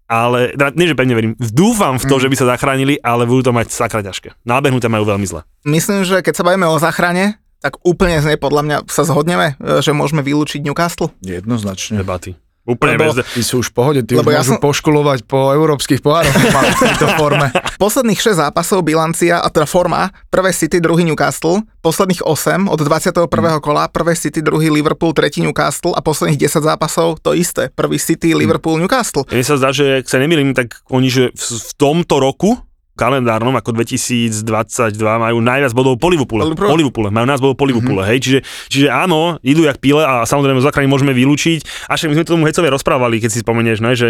ale, teda, nie že pevne verím, dúfam v to, Mm. že by sa zachránili, ale budú to mať sakra ťažké. Nábehnuté majú veľmi zle. Myslím, že keď sa bavíme o záchrane, tak úplne z nej podľa mňa sa zhodneme, e, že môžeme vylúčiť Newcastle. Jednoznačne. Debaty. Úplne Lebo- bez... Tí sú už v pohode, tí Lebo už ja môžu som- poškulovať po európskych pohároch v tejto forme. Posledných 6 zápasov bilancia, a teda forma, prvé City, druhý Newcastle, posledných 8 od 21. kola, prvé City, druhý Liverpool, tretí Newcastle a posledných 10 zápasov to isté, prvý City, Liverpool, Newcastle. Mne sa zdá, že ak sa nemýlim, tak oni, že v, v tomto roku kalendárnom ako 2022 majú najviac bodov po Liverpoole. Po Liverpoole. Po Liverpoole. Majú nás bodov po Liverpoole, hej. Čiže, čiže áno, idú jak pile a samozrejme záchrany môžeme vylúčiť. A však my sme to tomu hecovia rozprávali, keď si spomenieš, ne, že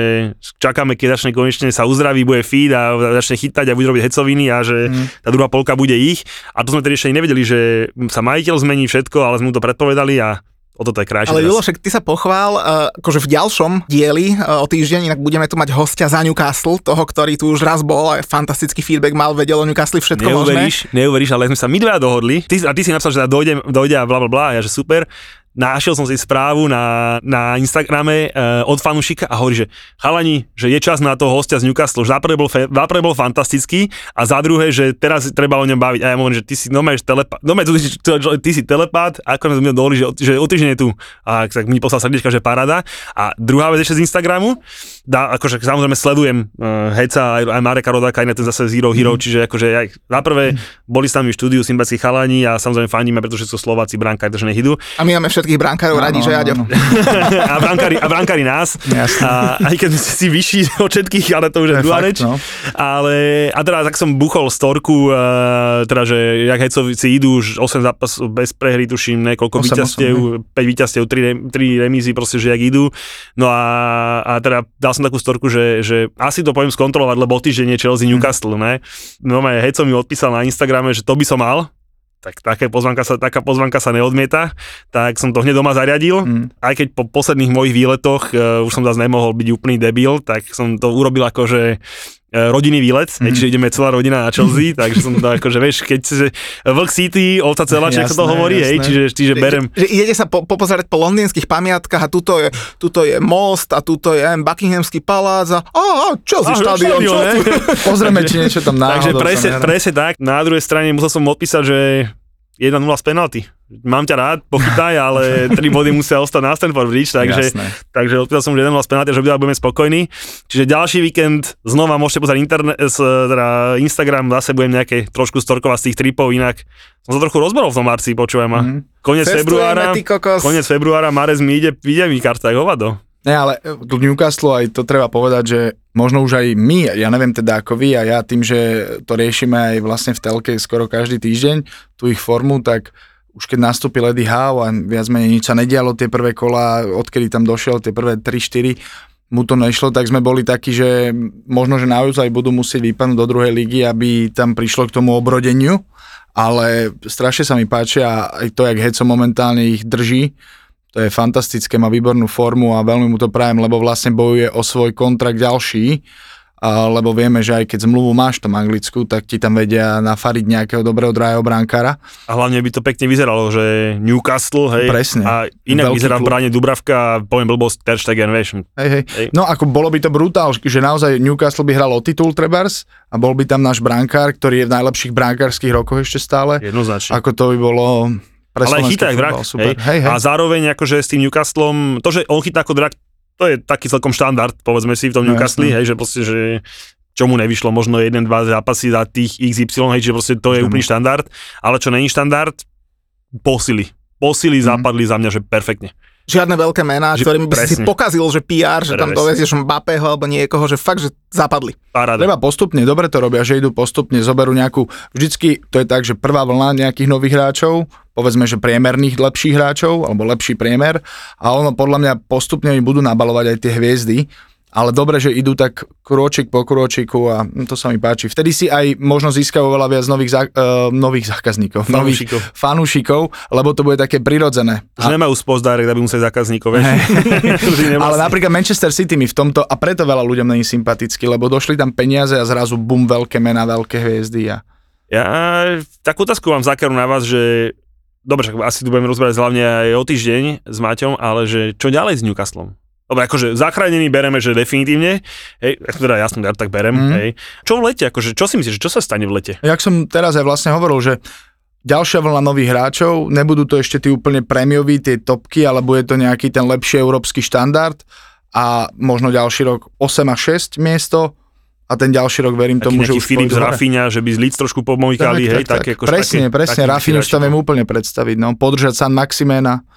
čakáme, keď začne konečne sa uzdraví, bude feed a začne chytať a bude robiť hecoviny a že tá druhá polka bude ich. A to sme tedy ešte nevedeli, že sa majiteľ zmení všetko, ale sme mu to predpovedali a o toto je krajšie. Ale. Julo, však ty sa pochvál, uh, akože v ďalšom dieli uh, o týždeň, inak budeme tu mať hostia za Newcastle, toho, ktorý tu už raz bol a fantastický feedback mal, vedel o Newcastle všetko možné. Neuveríš, neuveríš, ale sme sa my dva dohodli. Ty, a ty si napísal, že teda dojde, dojde a bla bla bla, a ja že super. Našiel som si správu na, na Instagrame uh, od fanúšika a hovorí, že chalani, že je čas na toho hostia z Newcastle. Že za prvé bol, fe, bol fantastický a za druhé, že teraz treba o ňom baviť. A ja hovorím, že ty si normálne, že telepát, normálne, ty, ty, ty si telepát, ako sme dohodli, že, že o týždeň je tu. A tak mi poslal srdiečka, že paráda. A druhá vec ešte z Instagramu, dá, akože samozrejme sledujem uh, Heca aj, aj Mareka Rodaka, inak ten zase Zero Hero, mm. čiže akože aj za prvé boli s nami v štúdiu sympatickí chalani a samozrejme fandíme, pretože sú Slováci, brankári, takže nech idú. A my máme všetkých brankárov radi, že Aďo. a, brankári, a brankári nás. A aj keď sme si vyšší od všetkých, ale to už je druhá reč. no. Ale, a teda tak som buchol storku, uh, teda, že jak hecovci idú už 8 zápasov bez prehry, tuším, niekoľko Osem, víťazstiev, 5 víťazstiev, 3, 3 remízy, proste, že jak idú. No a, a teda dal som takú storku, že, že asi to poviem skontrolovať, lebo o týždeň je Chelsea Newcastle, ne? No aj Heco mi odpísal na Instagrame, že to by som mal, tak také pozvanka sa, taká pozvanka sa neodmieta, tak som to hneď doma zariadil, Mm. aj keď po posledných mojich výletoch uh, už som zase nemohol byť úplný debil, tak som to urobil ako, že uh, rodinný výlet, mm. čiže ideme celá rodina na Chelsea, takže som to akože, vieš, keď Vlk City, ovca celá, sa to Jasné, hovorí, hej, jasné. čiže, čiže berem, Že, že idete sa po, popozerať po londýnskych pamiatkách a tuto je, tuto je most a tuto je neviem, Buckinghamský palác a, a Chelsea Á, štadión, čo? Pozrieme, či niečo tam náhodou Takže presne, presne tak. Na druhej strane musel som odpísať, že 1-0 z penalty. Mám ťa rád, pochytaj, ale 3 body musia ostať na Stanford Bridge, takže, Jasné. takže odpísal som, že 1-0 z penalty, že obidva budeme spokojní. Čiže ďalší víkend znova môžete pozrieť internet, s, teda Instagram, zase budem nejaké trošku storkovať z tých tripov, inak som sa trochu rozborol v tom marci, počúvaj ma. Mhm. Konec februára, konec februára, marec mi ide, ide mi karta, hovado. Ne, ale k Newcastle aj to treba povedať, že možno už aj my, ja neviem teda ako vy a ja tým, že to riešime aj vlastne v telke skoro každý týždeň, tú ich formu, tak už keď nastúpil Eddie Howe a viac menej nič sa nedialo tie prvé kola, odkedy tam došiel, tie prvé 3-4, mu to nešlo, tak sme boli takí, že možno, že naozaj budú musieť vypadnúť do druhej ligy, aby tam prišlo k tomu obrodeniu, ale strašne sa mi páčia aj to, jak Heco momentálne ich drží, to je fantastické, má výbornú formu a veľmi mu to prajem, lebo vlastne bojuje o svoj kontrakt ďalší, lebo vieme, že aj keď zmluvu máš v tom Anglicku, tak ti tam vedia nafariť nejakého dobrého drahého brankára. A hlavne by to pekne vyzeralo, že Newcastle, hej, Presne. a inak Veľký vyzerá v bráne Dubravka, poviem blbosť, Ter Stegen, vieš, Hej, hej. Hej. No ako bolo by to brutál, že naozaj Newcastle by hral o titul Trebars a bol by tam náš brankár, ktorý je v najlepších brankárskych rokoch ešte stále. jednoznačne. Ako to by bolo pre ale chytá jak drak, hej. Hej, hej. A zároveň akože s tým Newcastlom, to, že on chytá ako drak, to je taký celkom štandard, povedzme si v tom No, Newcastle, jasné. hej, že proste, že čo mu nevyšlo, možno jeden, dva zápasy za tých XY, hej, že proste to je úplný štandard, ale čo není štandard, posily. Posily Mhm. zapadli za mňa, že perfektne. Žiadne veľké mená, Že ktorými by si si presne. pokazil, že PR, že tam Presne. dovezieš Mbappého alebo niekoho, že fakt, že zapadli. Paráda. Treba postupne, dobre to robia, že idú postupne, zoberú nejakú, vždycky to je tak, že prvá vlna nejakých nových hráčov, povedzme, že priemerných lepších hráčov, alebo lepší priemer, a ono podľa mňa postupne im budú nabalovať aj tie hviezdy, ale dobre, že idú tak krôčik po krôčiku a to sa mi páči. Vtedy si aj možno získajú oveľa viac nových, zá, uh, nových zákazníkov, nových Fanúšikov. fanúšikov, lebo to bude také prirodzené. Že nemajú spost direct, aby museli zákazníkov, vieš. Ale napríklad Manchester City mi v tomto, a preto veľa ľuďom není sympatický, lebo došli tam peniaze a zrazu bum, veľké mená, veľké hviezdy a Ja takú otázku mám zákeru na vás, že dobre, však asi tu budeme rozberať hlavne aj o týždeň s Maťom, ale že čo ďalej s Newcastlom? Dobre, akože zachránený bereme, že definitívne, hej, teda ja som gar tak berem, mm. hej. Čo v lete, akože, čo si myslíš, čo sa stane v lete? Jak som teraz aj vlastne hovoril, že ďalšia vlna nových hráčov, nebudú to ešte tí úplne prémioví, tie topky, ale bude to nejaký ten lepší európsky štandard a možno ďalší rok 8 a 6 miesto a ten ďalší rok verím Taký tomu, že už Filip z. Rafinha, že by z Líc trošku pomojkali, hej, také akože presne, také, presne, Rafinha už sa viem úplne predstaviť, no, podržať San Maximena,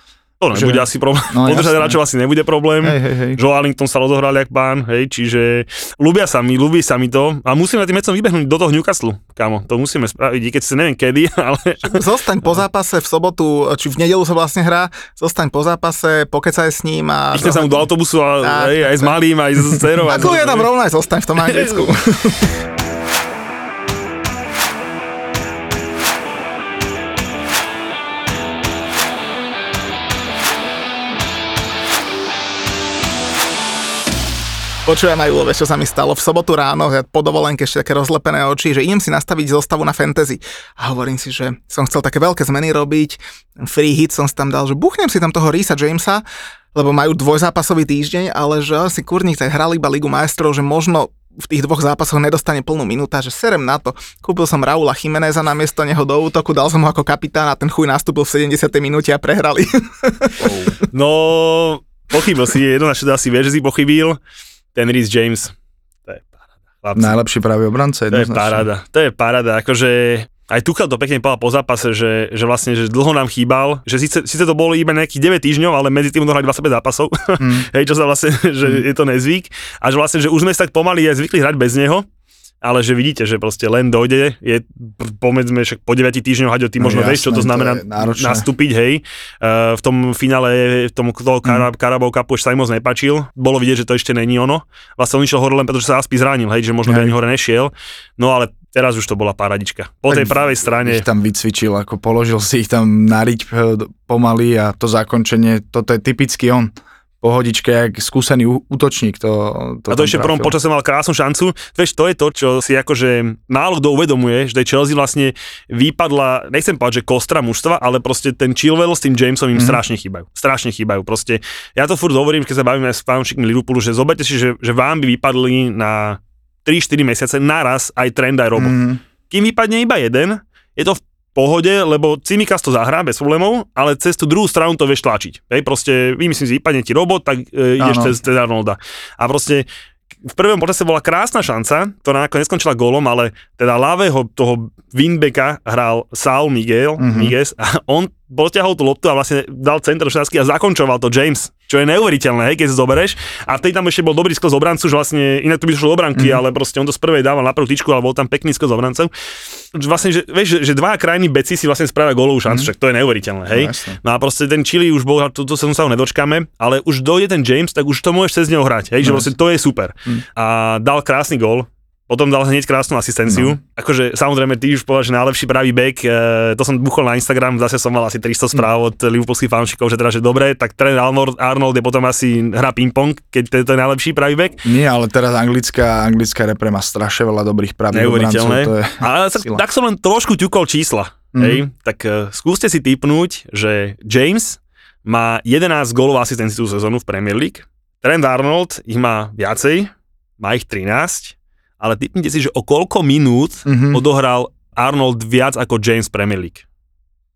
To nebude že- asi problém. No, Podržať hráčov asi nebude problém. hej, hej, hej. Joe Arlington sa rozohral jak pán, hej, čiže ľúbia sa mi, ľúbi sa mi to a musíme tým vecom vybehnúť do toho Newcastle, kámo, to musíme spraviť, keď si neviem kedy, ale Zostaň po zápase v sobotu, či v nedelu sa vlastne hrá, zostaň po zápase, pokecaj s ním a... Išne sa mu do autobusu a, Tak, hej, aj s malým, aj s dcerou. Ako ja tam rovno aj zostaň v tom Anglicku. Počujem aj Ulove, čo sa mi stalo v sobotu ráno, ja po dovolenke ešte také rozlepené oči, že idem si nastaviť zostavu na fantasy. A hovorím si, že som chcel také veľké zmeny robiť, free hit som si tam dal, že buchnem si tam toho Risa Jamesa, lebo majú dvojzápasový týždeň, ale že asi kurník tak hral iba Ligu majstrov, že možno v tých dvoch zápasoch nedostane plnú minúta, že serem na to. Kúpil som Raula Chimeneza na miesto neho do útoku, dal som ho ako kapitán a ten chuj nastúpil v 70. minúte a prehrali. No, pochybil si, jednoznačne asi vieš, že si pochybil. Ten Rhys James, to je paráda. Chlapci, Najlepší pravý obranca, to je paráda, to je paráda, akože aj Tuchel to pekne povedal po zápase, že, že vlastne, že dlho nám chýbal, že síce, síce to bolo iba nejakých 9 týždňov, ale medzi tým dohrali 25 zápasov, Mm. hej, čo sa vlastne, že je to nezvyk. A že vlastne, že už sme sa tak pomaly aj zvykli hrať bez neho, ale že vidíte, že proste len dojde, je pomedzme však po 9 týždňoch, Haďo, ty No možno vieš, čo to jasné, to znamená náročné. nastúpiť, hej. Uh, v tom finále, v tom toho Kara, Mm. Carabao Cupu sa im moc nepačil, bolo vidieť, že to ešte není ono. Vlastne on išiel hore len preto, že sa Aspi zranil, hej, že možno Hej. ani hore nešiel. No ale teraz už to bola paradička. Po tej Tak pravej strane, Ich tam vycvičil, ako položil si ich tam na riť eh, pomaly a to zakončenie, toto je typicky on. Pohodičke, jak skúsený útočník. To, to a to ešte v prvom počase mal krásnu šancu. Vieš, to je to, čo si akože málo kto uvedomuje, že Chelsea vlastne vypadla, nechcem povedať, že kostra mužstva, ale proste ten Chilwell s tým Jamesom im Mhm. strašne chýbajú. Strašne chýbajú. Proste ja to furt hovorím, keď sa bavíme s fanúšikmi Liverpoolu, že zoberte si, že, že vám by vypadli na 3-4 mesiace naraz aj Trend aj Robo. Mhm. Kým vypadne iba jeden, je to v pohode, lebo Cimikas to zahrá bez problémov, ale cez tú druhú stranu to vieš tlačiť. Hej, proste, vymyslím si, vypadne ti robot, tak e, ideš cez, cez Arnolda. A proste v prvom počase bola krásna šanca, ktorá nakoniec neskončila gólom, ale teda ľavého toho winbacka hral Saul Miguel, Mhm. mm-hmm. Miguez a on potiahol tú loptu a vlastne dal center šťastky a zakončoval to James, čo je neuveriteľné, hej, keď si zoberieš. A vtedy tam ešte bol dobrý skos obrancu, že vlastne inak to by došlo do branky, Mhm. mm-hmm. ale proste on to z prvej dával na prvú tyčku, ale bol tam pekný skos obrancov. Že Vlastne, že, vieš, že, že dva krajní beci si vlastne spravia gólovú šancu, mm-hmm. však to je neuveriteľné, hej. No. No a proste ten Chili už bol, to, to sa sa ho nedočkáme, ale už dojde ten James, tak už to môžeš cez neho hrať, hej, že No, vlastne to je super. Mm. A dal krásny gól, potom dal hneď krásnu asistenciu. No. Akože samozrejme, ty už povedal, že najlepší pravý back, e, to som buchol na Instagram, zase som mal asi 300 správ od liverpoolských fanúšikov, že teda, že dobre, tak tréner Arnold, je potom asi hra ping-pong, keď to je to najlepší pravý back. Nie, ale teraz anglická, anglická repre má strašne veľa dobrých pravých obrancov. Neuveriteľné. To je Ale tak, tak som len trošku ťukol čísla. Mm. Hej, tak uh, skúste si typnúť, že James má 11 gólov a asistencií tú sezónu v Premier League. Trent Arnold ich má viacej, má ich 13, ale typnite si, že o koľko minút Mhm. odohral Arnold viac ako James Premier League.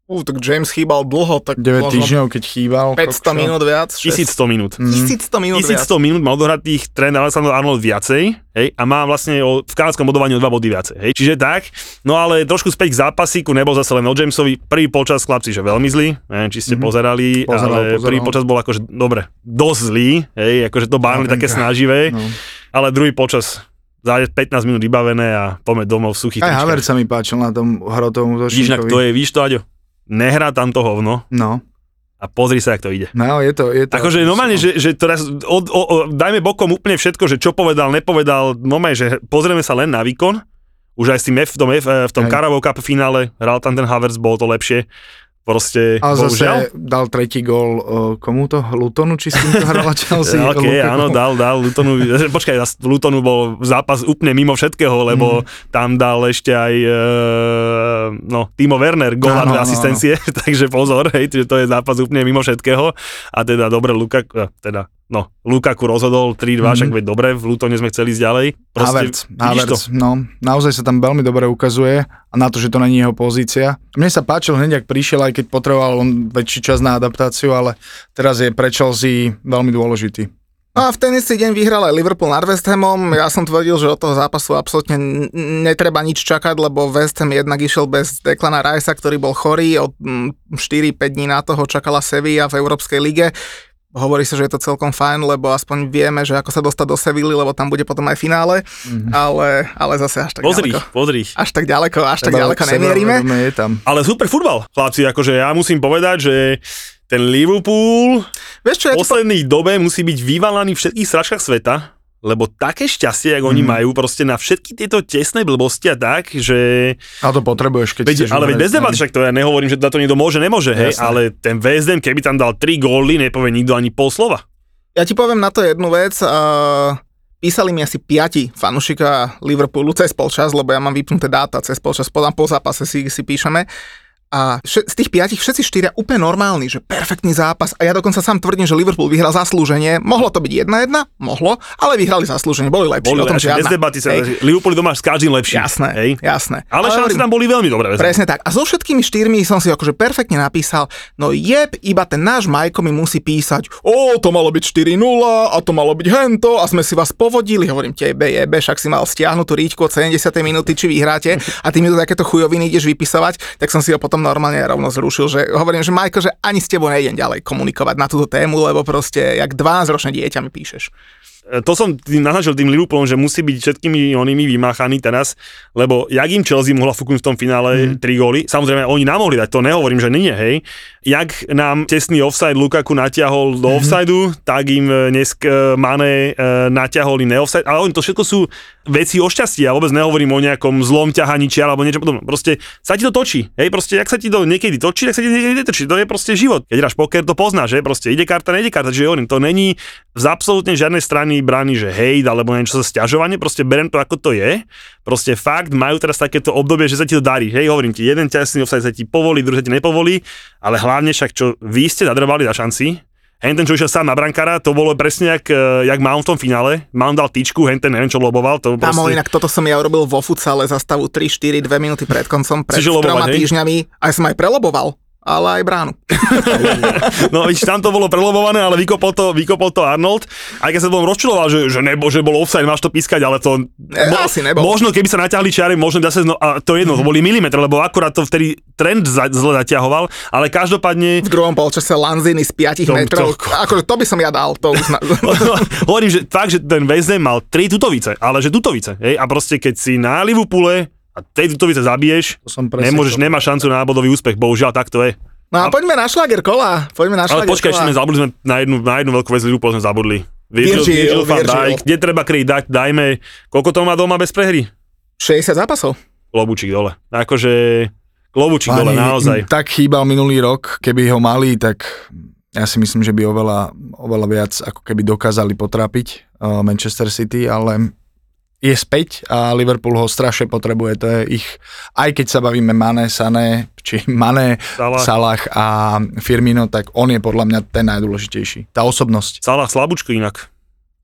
Ú, tak James chýbal dlho, tak 9 možno týždňov, keď chýbal. 500 kokšo. minút viac. šesť- 1100 minút. Mhm. 1100 minút viac. 1100 minút mal odohrať tých Trent Alexander Arnold viacej, hej, a má vlastne o, v kanadskom bodovaní o dva body viacej, hej. Čiže tak, no ale trošku späť k zápasíku, nebol zase len o Jamesovi, prvý počas chlapci, že veľmi zlý, neviem, či ste Mhm. pozerali, Pozeral, ale pozeral. prvý počas bol akože, dobre, dosť zlý, hej, akože to Barnley také Marinka. snaživé, No. ale druhý počas za 15 minút vybavené a poďme domov v suchých Aj tričkách. Havertz sa mi páčil na tom hrotovom Vidíš, útočníkovi. to je, vidíš to, Aďo? Nehrá tam to hovno, No. a pozri sa, jak to ide. No, je to... Je to Akože normálne, že, že teraz od, o, o, dajme bokom úplne všetko, že čo povedal, nepovedal, normálne, že pozrieme sa len na výkon, už aj s tým F, v tom, F, v tom. Carabao Cup finále, hral tam ten Havertz, bolo to lepšie. Proste, A bohužiaľ. zase dal tretí gól uh, komu to? Lutonu, či s kým to hrala Chelsea? OK, Lukaku? áno, dal, dal Lutonu, počkaj, Lutonu bol zápas úplne mimo všetkého, lebo Mhm. tam dal ešte aj e, no, Timo Werner gól a Áno, dve áno, asistencie, takže pozor, hej, že to je zápas úplne mimo všetkého a teda dobre Lukaku, eh, teda no, Lukaku rozhodol 3-2, Mhm. však veď dobre, v Lutone sme chceli ísť ďalej. Havertz, vidíš Havertz, no, naozaj sa tam veľmi dobre ukazuje a na to, že to není jeho pozícia. Mne sa páčil hneď, ak prišiel, aj keď potreboval on väčší čas na adaptáciu, ale teraz je pre Chelsea veľmi dôležitý. No a v ten istý deň vyhral aj Liverpool nad West Hamom. Ja som tvrdil, že od toho zápasu absolútne n- netreba nič čakať, lebo West Ham jednak išiel bez Declana Ricea, ktorý bol chorý. Od mm, 4-5 dní na toho čakala Sevilla v Európskej lige. Hovorí sa, že je to celkom fajn, lebo aspoň vieme, že ako sa dostať do Sevilly, lebo tam bude potom aj finále, Mhm. ale, ale zase až tak Pozri, ďaleko. pozri. Až tak ďaleko, až tak Seba- ďaleko nemierime. je tam. Ale super futbal, chlapci, akože ja musím povedať, že ten Liverpool Vieš čo, ja v ti po... poslednej dobe musí byť vyvalaný v všetkých sračkách sveta, lebo také šťastie, ako oni Mhm. majú proste na všetky tieto tesné blbosti a tak, že... A to potrebuješ, keď Veď, ale veď bez debaty, no. však to ja nehovorím, že na to niekto môže, nemôže, hej, ale ten Ham, keby tam dal 3 góly, nepovie nikto ani pol slova. Ja ti poviem na to jednu vec. Uh, písali mi asi piati fanúšika Liverpoolu cez polčas, lebo ja mám vypnuté dáta cez polčas, podám po zápase si, si píšeme. A z tých piatich všetci štyria úplne normálni, že perfektný zápas. A ja dokonca sám tvrdím, že Liverpool vyhral zaslúženie. Mohlo to byť jedna jedna, mohlo, ale vyhrali zaslúženie, boli lepší. Boli o tom lepšie, bez debaty, sa, Hej, Liverpool doma s každým lepší. Jasné, Hej. jasné. Ale šance hovorím- tam boli veľmi dobré. Presne tak. A so všetkými štyrmi som si akože perfektne napísal, no jeb, iba ten náš Majko mi musí písať, o, to malo byť 4-0 a to malo byť hento a sme si vás povodili. Hovorím tebe, jebe, však si mal stiahnuť tú ríčku od 70. minúty, či vyhráte a ty mi tu takéto chujoviny ideš vypisovať, tak som si ho potom normálne rovno zrušil, že hovorím, že Majko, že ani s tebou nejdem ďalej komunikovať na túto tému, lebo proste jak 12-ročné dieťa mi píšeš. E, to som tým naznačil tým Liverpoolom, že musí byť všetkými onými vymáchaný teraz, lebo jak im Chelsea mohla fúknuť v tom finále mm. 3 góly, samozrejme oni nám mohli dať, to nehovorím, že nie, hej. Jak nám tesný offside Lukaku natiahol do offsideu, tak im e, dnes e, Mane natiahol im neoffside, ale oni to všetko sú veci o šťastí, ja vôbec nehovorím o nejakom zlom ťahaní čiar alebo niečo podobné. Proste sa ti to točí, hej, proste jak sa ti to niekedy točí, tak sa ti niekedy netočí, to je proste život. Keď hráš poker, to poznáš, že proste ide karta, nejde karta, čiže hovorím, to není z absolútne žiadnej strany brány, že hejt alebo niečo sa sťažovanie, proste berem to ako to je. Proste fakt majú teraz takéto obdobie, že sa ti to darí. Hej, hovorím ti, jeden ťasný offside sa ti povolí, druhý sa ti nepovolí, ale hlavne však čo vy ste zadrbali na šanci, Hen ten, čo išiel sám na brankára, to bolo presne jak, eh, jak Mount v tom finále. Mount dal tyčku, hen ten neviem čo loboval. To Kámo, proste... inak toto som ja urobil vo futsale za stavu 3, 4, 2 minúty pred koncom, pred Čiže troma hej? týždňami. Aj som aj preloboval, ale aj bránu. No vidíš, tam to bolo prelobované, ale vykopol to, vykopol to Arnold. Aj keď sa bol rozčuloval, že, že, nebo, že bol offside, máš to pískať, ale to... E, asi nebol. Možno keby sa naťahli čiary, možno zase, no, a to je jedno, to boli milimetre, lebo akurát to vtedy trend za, zle zaťahoval, ale každopádne... v druhom polčase Lanzini z 5 To- metrov. to- Akože to by som ja dal. To uzna... Hovorím, že fakt, že ten Ham mal tri tutovice, ale že tutovice, hej, a proste keď si na Liverpoole a tej tutovice zabiješ, To som nemôžeš, to- nemá šancu na bodový úspech, bohužiaľ, tak to je. No a poďme na šlager kola. Poďme na Ale šlager počkaj, ešte sme zabudli sme na jednu, na jednu veľkú vec Liverpool sme zabudli. Virgil, van Virgil. Dijk, kde treba kryť, dať, dajme, koľko to má doma bez prehry? 60 zápasov. Klobučík dole. Akože, klobučík dole, Páni, naozaj. Tak chýbal minulý rok, keby ho mali, tak ja si myslím, že by oveľa, oveľa viac ako keby dokázali potrápiť uh, Manchester City, ale je späť a Liverpool ho strašne potrebuje. To je ich, aj keď sa bavíme Mane, Sané, či Mane, Salah. Salah a Firmino, tak on je podľa mňa ten najdôležitejší. Tá osobnosť. Salah slabúčko inak.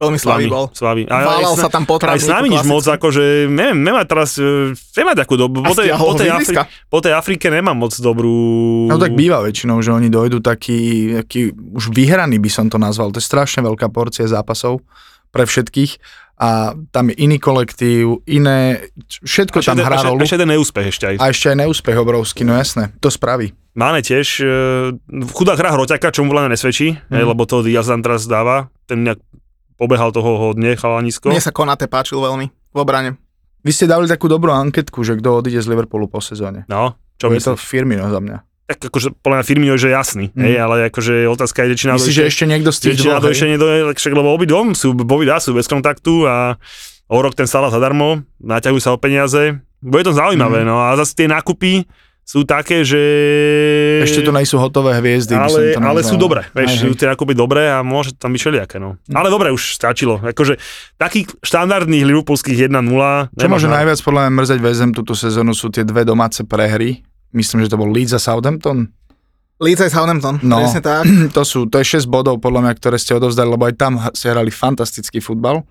Veľmi slabý bol. S vami. Válal aj sa tam po Aj s nami nič moc, akože, neviem, nemá teraz, e, nemá takú dobu. A Po tej, po, tej Afri- po tej Afrike nemá moc dobrú... No tak býva väčšinou, že oni dojdú taký, taký už vyhraný by som to nazval. To je strašne veľká porcia zápasov pre všetkých a tam je iný kolektív, iné, všetko tam ešte, hrá rolu. ešte jeden neúspech ešte aj. A ešte aj neúspech obrovský, no jasné, to spraví. Máme tiež, e, chudák hra Hroťaka, čo mu veľa nesvedčí, Mhm. hej, lebo to Diaz tam teraz dáva, ten nejak pobehal toho hodne, chalanisko. Mne sa Konate páčil veľmi v obrane. Vy ste dali takú dobrú anketku, že kto odíde z Liverpoolu po sezóne. No, čo To je to myslíš? Firmino za mňa. Tak akože podľa mňa Firmino že je jasný, mm. hej, ale akože otázka je, či na Myslíš, že ešte niekto z tých dvoch, ešte niekto, však, lebo obidvom sú, obidva sú bez kontaktu a o rok ten Salah zadarmo, naťahujú sa o peniaze, bude to zaujímavé, Mm. no a zase tie nákupy sú také, že... Ešte tu nejsú hotové hviezdy, ale, to ale nazval. sú dobré, vieš, sú tie nákupy dobré a môže tam byť všelijaké, no. Hm. Ale dobre, už stačilo. Akože takých štandardných liverpoolských 1-0. Čo môže na- najviac podľa mňa mrzeť väzem túto sezónu sú tie dve domáce prehry. Myslím, že to bol Leeds a Southampton. Leeds aj Southampton, No. presne tak. To sú, to je 6 bodov podľa mňa, ktoré ste odovzdali, lebo aj tam ste hrali fantastický futbal,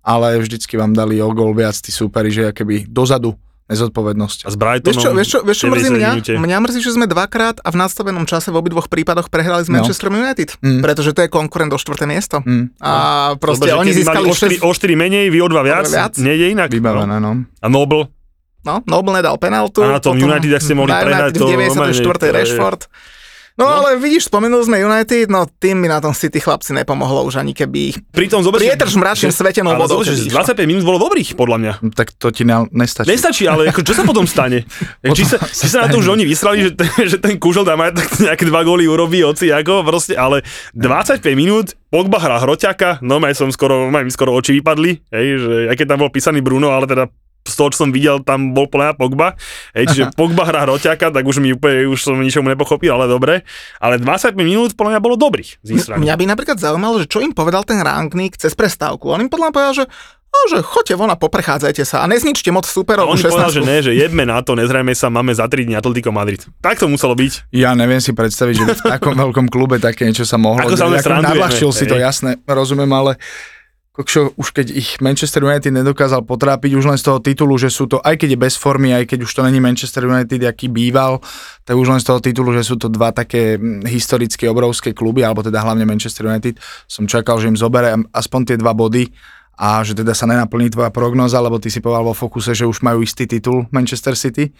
ale vždycky vám dali o gol viac tí súperi, že akéby dozadu nezodpovednosť. A s Brightonom... Vieš čo, vieš čo, vieš čo mrzí 90 mňa? minúte. Mňa mrzí, že sme dvakrát a v nastavenom čase v obidvoch prípadoch prehrali s No. Manchester United, Mm. pretože to je konkurent o štvrté miesto. Mm, A proste Dobre, že oni keby získali o 4, 6... o 4 menej, vy o 2 viac, viac. nejde inak. vybavené, no. A Noble, No, Noble nedal penaltu. A na tom United, ak ste mohli na prehrať, to v 94. normálne, to je- Rashford. No, No. ale vidíš, spomenul sme United, no tým by na tom City chlapci nepomohlo už ani keby ich pritom zober, že- prietrž mračným že- svetenou vodou. zober, že keby išlo. 25 minút bolo dobrých, podľa mňa. Tak to ti ne, nestačí. Nestačí, ale ako, čo sa potom stane? či, sa, či sa na to už oni vyslali, že ten, že ten kužel tam aj tak nejaké dva góly urobí, oci ako proste, ale 25 minút, Pogba hrá hroťaka, no aj som skoro, aj mi skoro oči vypadli, hej, že aj keď tam bol písaný Bruno, ale teda z toho, čo som videl, tam bol mňa Pogba. Hej, čiže Pogba hrá hroťaka, tak už mi úplne, už som ničomu nepochopil, ale dobre. Ale 25 minút podľa mňa bolo dobrých z ich strany. Mňa by napríklad zaujímalo, že čo im povedal ten Rangnick cez prestávku. On im podľa mňa povedal, že no, že choďte von a poprechádzajte sa a nezničte moc superov. on povedal, 16. že ne, že jedme na to, nezrejme sa, máme za 3 dní Atletico Madrid. Tak to muselo byť. Ja neviem si predstaviť, že by v takom veľkom klube také niečo sa mohlo. Ako sa Ako si to, jasné, rozumiem, ale kokšo, už keď ich Manchester United nedokázal potrápiť už len z toho titulu, že sú to, aj keď je bez formy, aj keď už to není Manchester United, aký býval, tak už len z toho titulu, že sú to dva také historicky obrovské kluby, alebo teda hlavne Manchester United, som čakal, že im zobere aspoň tie dva body a že teda sa nenaplní tvoja prognoza, lebo ty si povedal vo fokuse, že už majú istý titul Manchester City.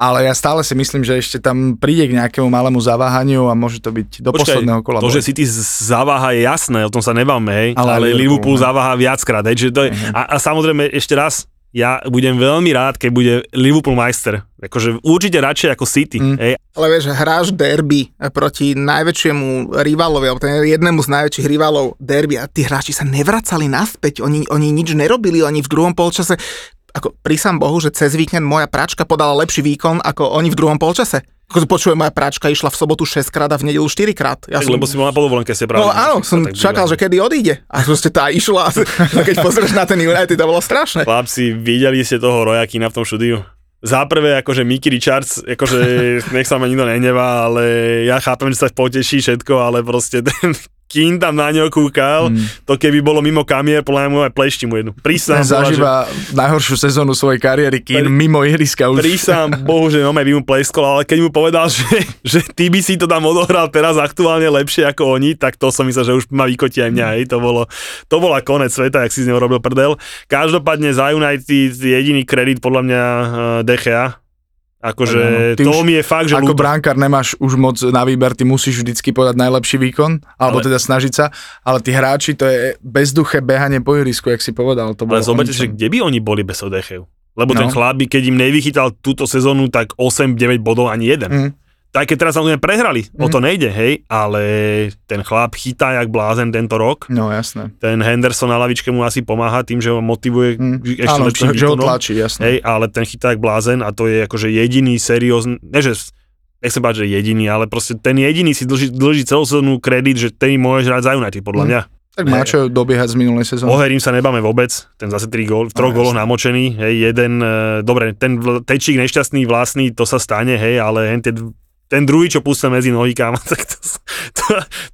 Ale ja stále si myslím, že ešte tam príde k nejakému malému zaváhaniu a môže to byť do posledného kola. to, že City zaváha je jasné, o tom sa nebáme, hej, Ale ale, Liverpool, Liverpool no. zaváha viackrát, hej, to je, Mhm. a, a samozrejme ešte raz, ja budem veľmi rád, keď bude Liverpool majster. Akože určite radšej ako City, Mm. hej, Ale vieš, hráš derby proti najväčšiemu rivalovi, alebo ten jednému z najväčších rivalov derby a tí hráči sa nevracali naspäť, oni, oni nič nerobili, oni v druhom polčase, ako prísam Bohu, že cez víkend moja pračka podala lepší výkon ako oni v druhom polčase. Počujem, moja pračka išla v sobotu 6 krát a v nedelu 4 krát. Ja tak, som, lebo si bol na polovolenke, ste pravili. No áno, som čakal, že kedy odíde. A proste tá išla, keď pozrieš na ten United, to bolo strašné. Chlapci, videli ste toho Rojakina v tom štúdiu? Za prvé, akože Mickey Richards, akože nech sa ma nikto nehnevá, ale ja chápem, že sa poteší všetko, ale proste ten Kín tam na ňo kúkal, Mm. to keby bolo mimo kamier, podľa mňa aj plešti mu jednu. Prísam, zažíva najhoršiu sezónu svojej kariéry, Kín mimo ihriska už. prísam Bohu, že no by mu pleskol, ale keď mu povedal, že, že ty by si to tam odohral teraz aktuálne lepšie ako oni, tak to som myslel, že už ma vykotí aj mňa, hej. To, bolo, to bola konec sveta, jak si z neho robil prdel. Každopádne za United jediný kredit podľa mňa uh, DCA, Akože to už mi je fakt, že Ako ľúto. bránkar nemáš už moc na výber, ty musíš vždycky podať najlepší výkon, alebo Ale- teda snažiť sa, ale tí hráči, to je bezduché behanie po ihrisku, jak si povedal. To Ale zoberte, že kde by oni boli bez Odechev? Lebo ten No. chlap by, keď im nevychytal túto sezónu, tak 8-9 bodov ani jeden. Mm. Tak keď teraz samozrejme prehrali, o Mm. to nejde, hej, ale ten chlap chytá jak blázen tento rok. No jasné. Ten Henderson na lavičke mu asi pomáha tým, že ho motivuje Mm. ešte Áno, lepším že ho tlačí, jasné. Hej, ale ten chytá jak blázen a to je akože jediný seriózny, ne že nechcem povedať, že jediný, ale proste ten jediný si dlží, dlží celú sezónu kredit, že ten môže hrať za United, podľa Mm. mňa. Tak má čo dobiehať z minulej O sezóny. Herim sa nebáme vôbec, ten zase 3 gól, v troch No, góloch namočený, hej, jeden, e, dobre, ten tečík nešťastný vlastný, to sa stane, hej, ale hen ten, ten druhý, čo pustil medzi nohy, kámo, tak to, to,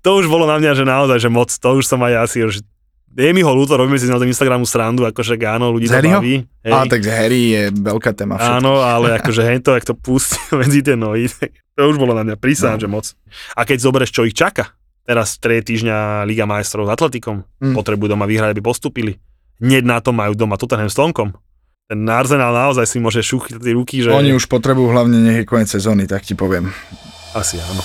to, už bolo na mňa, že naozaj, že moc, to už som aj asi, že je mi ho ľúto, robíme si na tom Instagramu srandu, akože áno, ľudí to baví. Hej. A tak Harry je veľká téma. všetko. Áno, ale akože hento, ak to pustil medzi tie nohy, tak to už bolo na mňa prísahám, No. že moc. A keď zoberieš, čo ich čaká, teraz 3 týždňa Liga majstrov s Atletikom, Mm. potrebujú doma vyhrať, aby postupili. Hneď na to majú doma Tottenham s Tonkom. Ten Arsenal naozaj si môže šúchať tie ruky, že... Oni už potrebujú hlavne nech je koniec sezóny, tak ti poviem. Asi áno.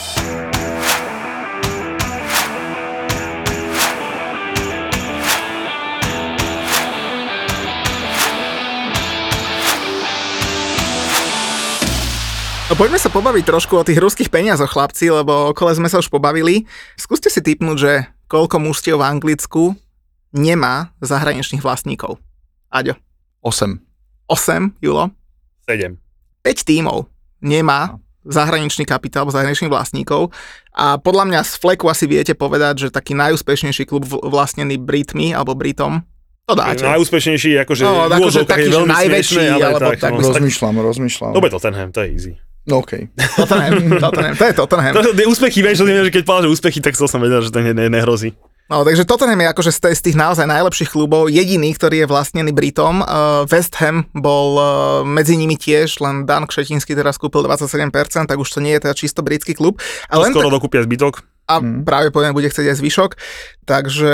No poďme sa pobaviť trošku o tých ruských peniazoch, chlapci, lebo okolo sme sa už pobavili. Skúste si typnúť, že koľko mužstiev v Anglicku nemá zahraničných vlastníkov. Aďo. 8. 8, Julo. 7. 5 tímov nemá zahraničný kapitál zahraničných vlastníkov a podľa mňa z fleku asi viete povedať, že taký najúspešnejší klub vlastnený Britmi alebo Britom, to dáte. Najúspešnejší, akože, No, akože taký, je že veľmi najväčší, smiešné, ale alebo tak, tak- no, Rozmýšľam, rozmýšľam. Dobre Tottenham, to je easy. No okej. Tottenham, Tottenham, to je Tottenham. To, úspechy, vieš, že keď povedal, že úspechy, tak to som vedel, že to ne, ne, nehrozí. No, takže Tottenham je akože z, tých naozaj najlepších klubov jediný, ktorý je vlastnený Britom. Uh, West Ham bol uh, medzi nimi tiež, len Dan Kšetinský teraz kúpil 27%, tak už to nie je teda čisto britský klub. A, To len skoro dokúpia zbytok. A práve poviem, bude chcieť aj zvyšok. Takže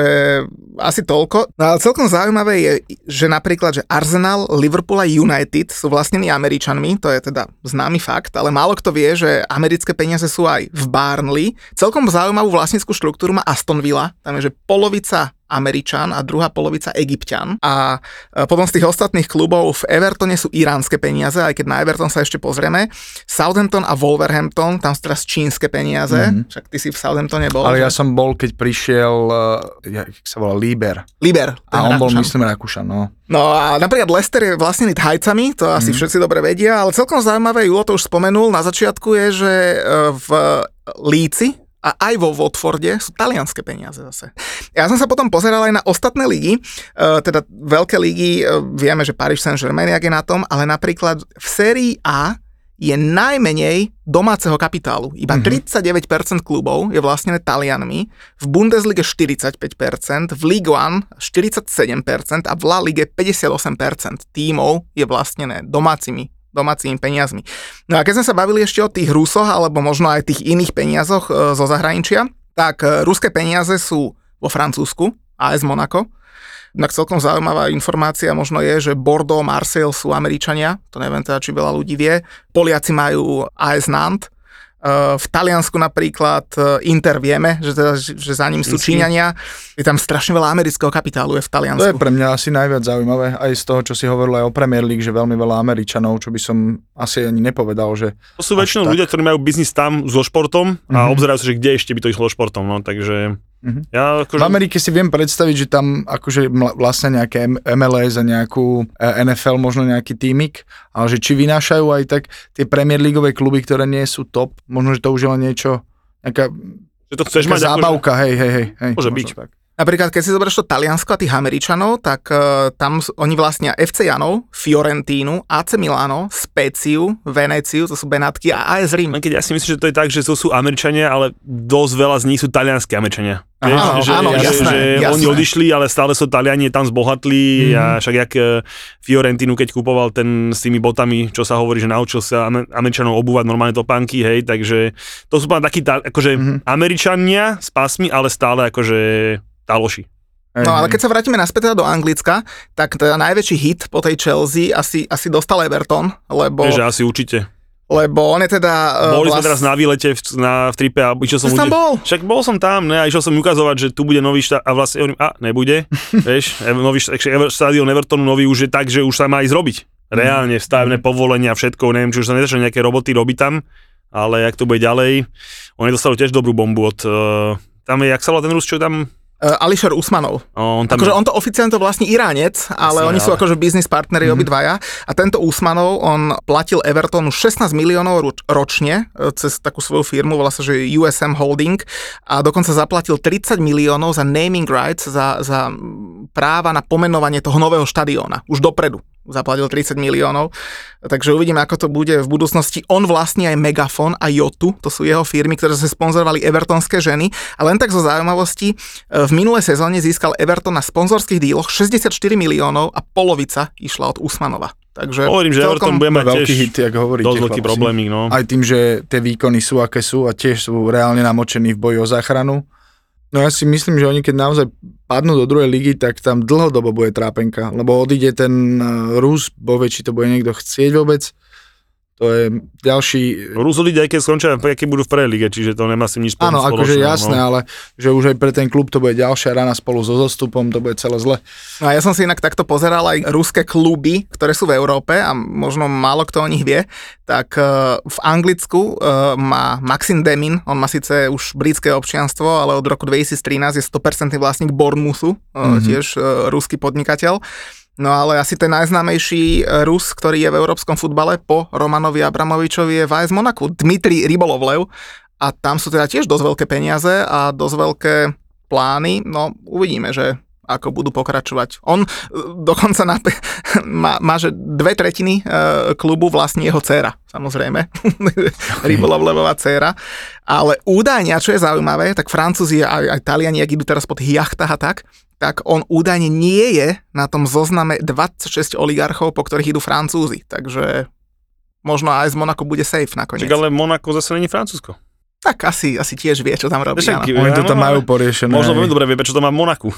asi toľko. No ale celkom zaujímavé je, že napríklad, že Arsenal, Liverpool a United sú vlastnení Američanmi, to je teda známy fakt, ale málo kto vie, že americké peniaze sú aj v Barnley. Celkom zaujímavú vlastníckú štruktúru má Aston Villa, tam je, že polovica Američan a druhá polovica Egyptian. A e, potom z tých ostatných klubov v Evertone sú iránske peniaze, aj keď na Everton sa ešte pozrieme. Southampton a Wolverhampton, tam sú teraz čínske peniaze, mm-hmm. však ty si v Southamptone bol. Ale že? ja som bol, keď prišiel, uh, jak sa volá, Líber. Liber. ten A on bol, myslím, Rakúšan, no. No a napríklad Leicester je vlastnený Thajcami, to asi všetci dobre vedia, ale celkom zaujímavé, Julo to už spomenul, na začiatku je, že e, v Líci a aj vo Watforde sú talianské peniaze zase. Ja som sa potom pozeral aj na ostatné ligy, e, teda veľké ligy, e, vieme, že Paris Saint-Germain jak je na tom, ale napríklad v sérii A je najmenej domáceho kapitálu. Iba mm-hmm. 39% klubov je vlastnené Talianmi, v Bundeslige 45%, v Ligue 1 47% a v La Ligue 58% tímov je vlastnené domácimi domácimi peniazmi. No a keď sme sa bavili ešte o tých Rusoch, alebo možno aj tých iných peniazoch e, zo zahraničia, tak e, ruské peniaze sú vo Francúzsku, AS Monaco, Inak celkom zaujímavá informácia možno je, že Bordeaux, Marseille sú Američania, to neviem teda, či veľa ľudí vie. Poliaci majú AS Nantes, v Taliansku napríklad uh, Inter vieme, že, teda, že za ním sú. Číňania. Je tam strašne veľa amerického kapitálu je v To je Taliansku. pre mňa asi najviac zaujímavé, aj z toho, čo si hovoril aj o Premier League, že veľmi veľa Američanov, čo by som asi ani nepovedal, že To sú väčšinou tak. ľudia, ktorí majú biznis tam so športom a Mhm. obzerajú sa, že kde ešte by to išlo športom, no, takže Mhm. ja akože... v Amerike si viem predstaviť, že tam akože vlastne nejaké MLS a nejakú eh, NFL, možno nejaký tímik, ale že či vynášajú aj tak tie Premier Leagueové kluby, ktoré nie sú top, možno, že to už je len niečo, nejaká, že to chceš nejaká mať akože, zábavka, hej, hej, hej. hej Môže možno byť. Tak. Napríklad, keď si zoberieš to Taliansko a tých Američanov, tak uh, tam oni vlastnia FC Janov, Fiorentínu, AC Milano, Speciu, Veneciu, to sú Benátky a AS Rím. keď ja si myslím, že to je tak, že to sú Američania, ale dosť veľa z nich sú talianskí Američania. Vieš, áno, že, áno, jasné, že jasné. oni odišli, ale stále sú Taliani tam zbohatli mm-hmm. a však jak eh, Fiorentinu, keď kupoval ten s tými botami, čo sa hovorí, že naučil sa Amer- Američanov obúvať normálne topánky, hej, takže to sú takí tá, akože mm-hmm. Američania s pásmi, ale stále akože taloši. No ale keď sa vrátime naspäť teda do Anglicka, tak teda najväčší hit po tej Chelsea asi, asi dostal Everton, lebo, že asi určite. lebo on je teda... uh, Boli sme teraz na výlete v, na, v tripe a išiel som... Ty si tam bol? Však bol som tam, ne, a išiel som ukazovať, že tu bude nový štát a vlastne hovorím, a nebude, vieš, e- nový št- Ever- štadión Evertonu nový už je tak, že už sa má ísť robiť. Reálne, stavebné povolenia, všetko, neviem, či už sa nezačali nejaké roboty robiť tam, ale jak to bude ďalej, oni dostali tiež dobrú bombu od, uh, tam je, jak sa volá ten Rus, čo je tam, Uh, Alisher Usmanov. oh, on tam Akože on to oficiálne to vlastní Iránec, ale Jasné, oni sú ale- akože business partneri mm-hmm. obidvaja. A tento Usmanov, on platil Evertonu 16 miliónov roč- ročne e, cez takú svoju firmu, volá sa, že USM Holding a dokonca zaplatil 30 miliónov za naming rights, za, za práva na pomenovanie toho nového štadióna. Už dopredu zaplatil 30 miliónov. Takže uvidíme, ako to bude v budúcnosti. On vlastní aj Megafon a Jotu, to sú jeho firmy, ktoré sa sponzorovali Evertonské ženy. A len tak zo zaujímavosti, e, v minulej sezóne získal Everton na sponzorských díloch 64 miliónov a polovica išla od Usmanova. Takže hovorím, že Everton bude mať Veľký hit, jak hovoríte. dosť veľký problémik, no. Aj tým, že tie výkony sú, aké sú a tiež sú reálne namočení v boji o záchranu. No ja si myslím, že oni keď naozaj padnú do druhej ligy, tak tam dlhodobo bude trápenka, lebo odíde ten eh, Rus, bo či to bude niekto chcieť vôbec, To je ďalší... Rozhodli aj keď skončia, keď budú v prvej lige, čiže to nemá si nič Áno, spoločné. akože no. jasné, ale že už aj pre ten klub to bude ďalšia rana spolu so zostupom, to bude celé zle. No a ja som si inak takto pozeral aj ruské kluby, ktoré sú v Európe a možno málo kto o nich vie, tak eh, v Anglicku eh, má Maxim Demin, on má síce už britské občianstvo, ale od roku 2013 je 100% vlastník Bournemouthu, mm-hmm. tiež ruský podnikateľ. No ale asi ten najznámejší Rus, ktorý je v európskom futbale po Romanovi Abramovičovi je v AS Monaku, Dmitri Rybolovlev a tam sú teda tiež dosť veľké peniaze a dosť veľké plány, no uvidíme, že ako budú pokračovať. On e, dokonca na, má, má, že dve tretiny e, klubu vlastní jeho dcéra, samozrejme. Rybolovlevová dcéra. Ale údajne, a čo je zaujímavé, tak Francúzi aj, aj Taliani, ak idú teraz pod jachtách a tak, tak on údajne nie je na tom zozname 26 oligarchov, po ktorých idú Francúzi. Takže možno aj z Monako bude safe nakoniec. Čak, ale Monako zase není Francúzsko. Tak asi, asi tiež vie, čo tam robí. Však. Oni to tam majú poriešené. Možno veľmi dobre vie, prečo to má Monaku.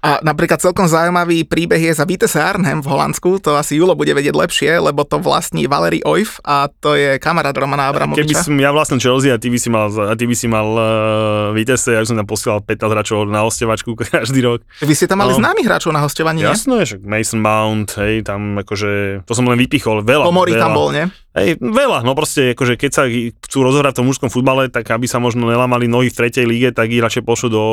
A napríklad celkom zaujímavý príbeh je za Vitesse Arnhem v Holandsku, to asi Julo bude vedieť lepšie, lebo to vlastní Valery Oif a to je kamarát Romana Keby Abramoviča. som ja vlastnil Chelsea a ty by si mal, a ty by si mal uh, Vitesse, ja by som tam posielal 15 hráčov na ostevačku každý rok. Vy ste tam mali No. známych hráčov na hostovanie, nie? Jasné, však Mason Mount, hej, tam akože, to som len vypichol, veľa. Pomori veľa. tam bol, nie? Hej, veľa, no proste, akože keď sa chcú rozohrať v tom mužskom futbale, tak aby sa možno nelamali nohy v tretej líge, tak ich radšej pošlu do,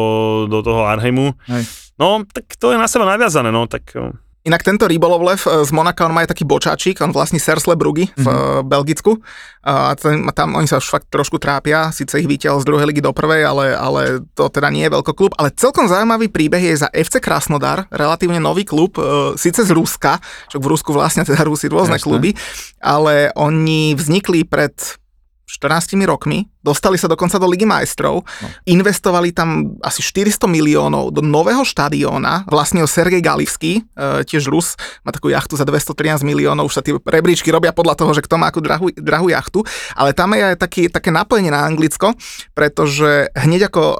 do toho Arheimu. Hej. No, tak to je na seba naviazané, no, tak eh, Inak tento Rybolovlev eh, z Monaka, on má aj taký bočáčik, on vlastní Sersle Brugy v mm-hmm. Belgicku. A tam oni sa už fakt trošku trápia, síce ich vytiaľ z druhej ligy do prvej, ale, ale to teda nie je klub. Ale celkom zaujímavý príbeh je za FC Krasnodar, relatívne nový klub, síce z Ruska, čo v Rusku vlastne teda Rusi rôzne Jasné. kluby, ale oni vznikli pred 14 rokmi, dostali sa dokonca do Ligy majstrov, no. investovali tam asi 400 miliónov do nového štadióna, ho Sergej Galivský, e, tiež Rus, má takú jachtu za 213 miliónov, už sa tie rebríčky robia podľa toho, že kto má akú drahú, drahú jachtu, ale tam je aj taký, také napojenie na Anglicko, pretože hneď ako e,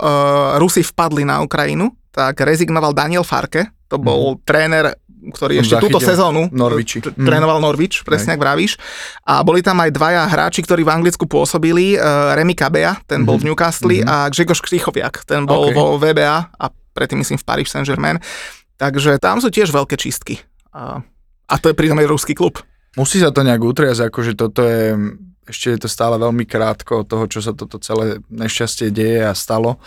Rusi vpadli na Ukrajinu, tak rezignoval Daniel Farke, to bol mm. tréner ktorý Som ešte túto sezónu Norwichi. t- trénoval Norwich, presne ak vravíš. A boli tam aj dvaja hráči, ktorí v Anglicku pôsobili. Uh, Remy Kabea, ten bol v Newcastle a Grzegorz Krichoviak, ten bol vo VBA a predtým myslím v Paris Saint-Germain. Takže tam sú tiež veľké čistky. A, a to je pritom aj ruský klub. Musí sa to nejak utriasť, akože toto je, ešte je to stále veľmi krátko od toho, čo sa toto celé nešťastie deje a stalo,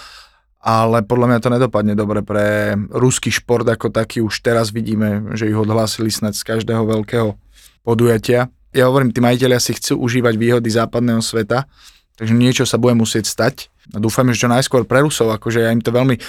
ale podľa mňa to nedopadne dobre pre ruský šport ako taký, už teraz vidíme, že ich odhlásili snad z každého veľkého podujatia. Ja hovorím, tí majiteľia si chcú užívať výhody západného sveta, takže niečo sa bude musieť stať a dúfam, že čo najskôr pre Rusov, akože ja im to veľmi,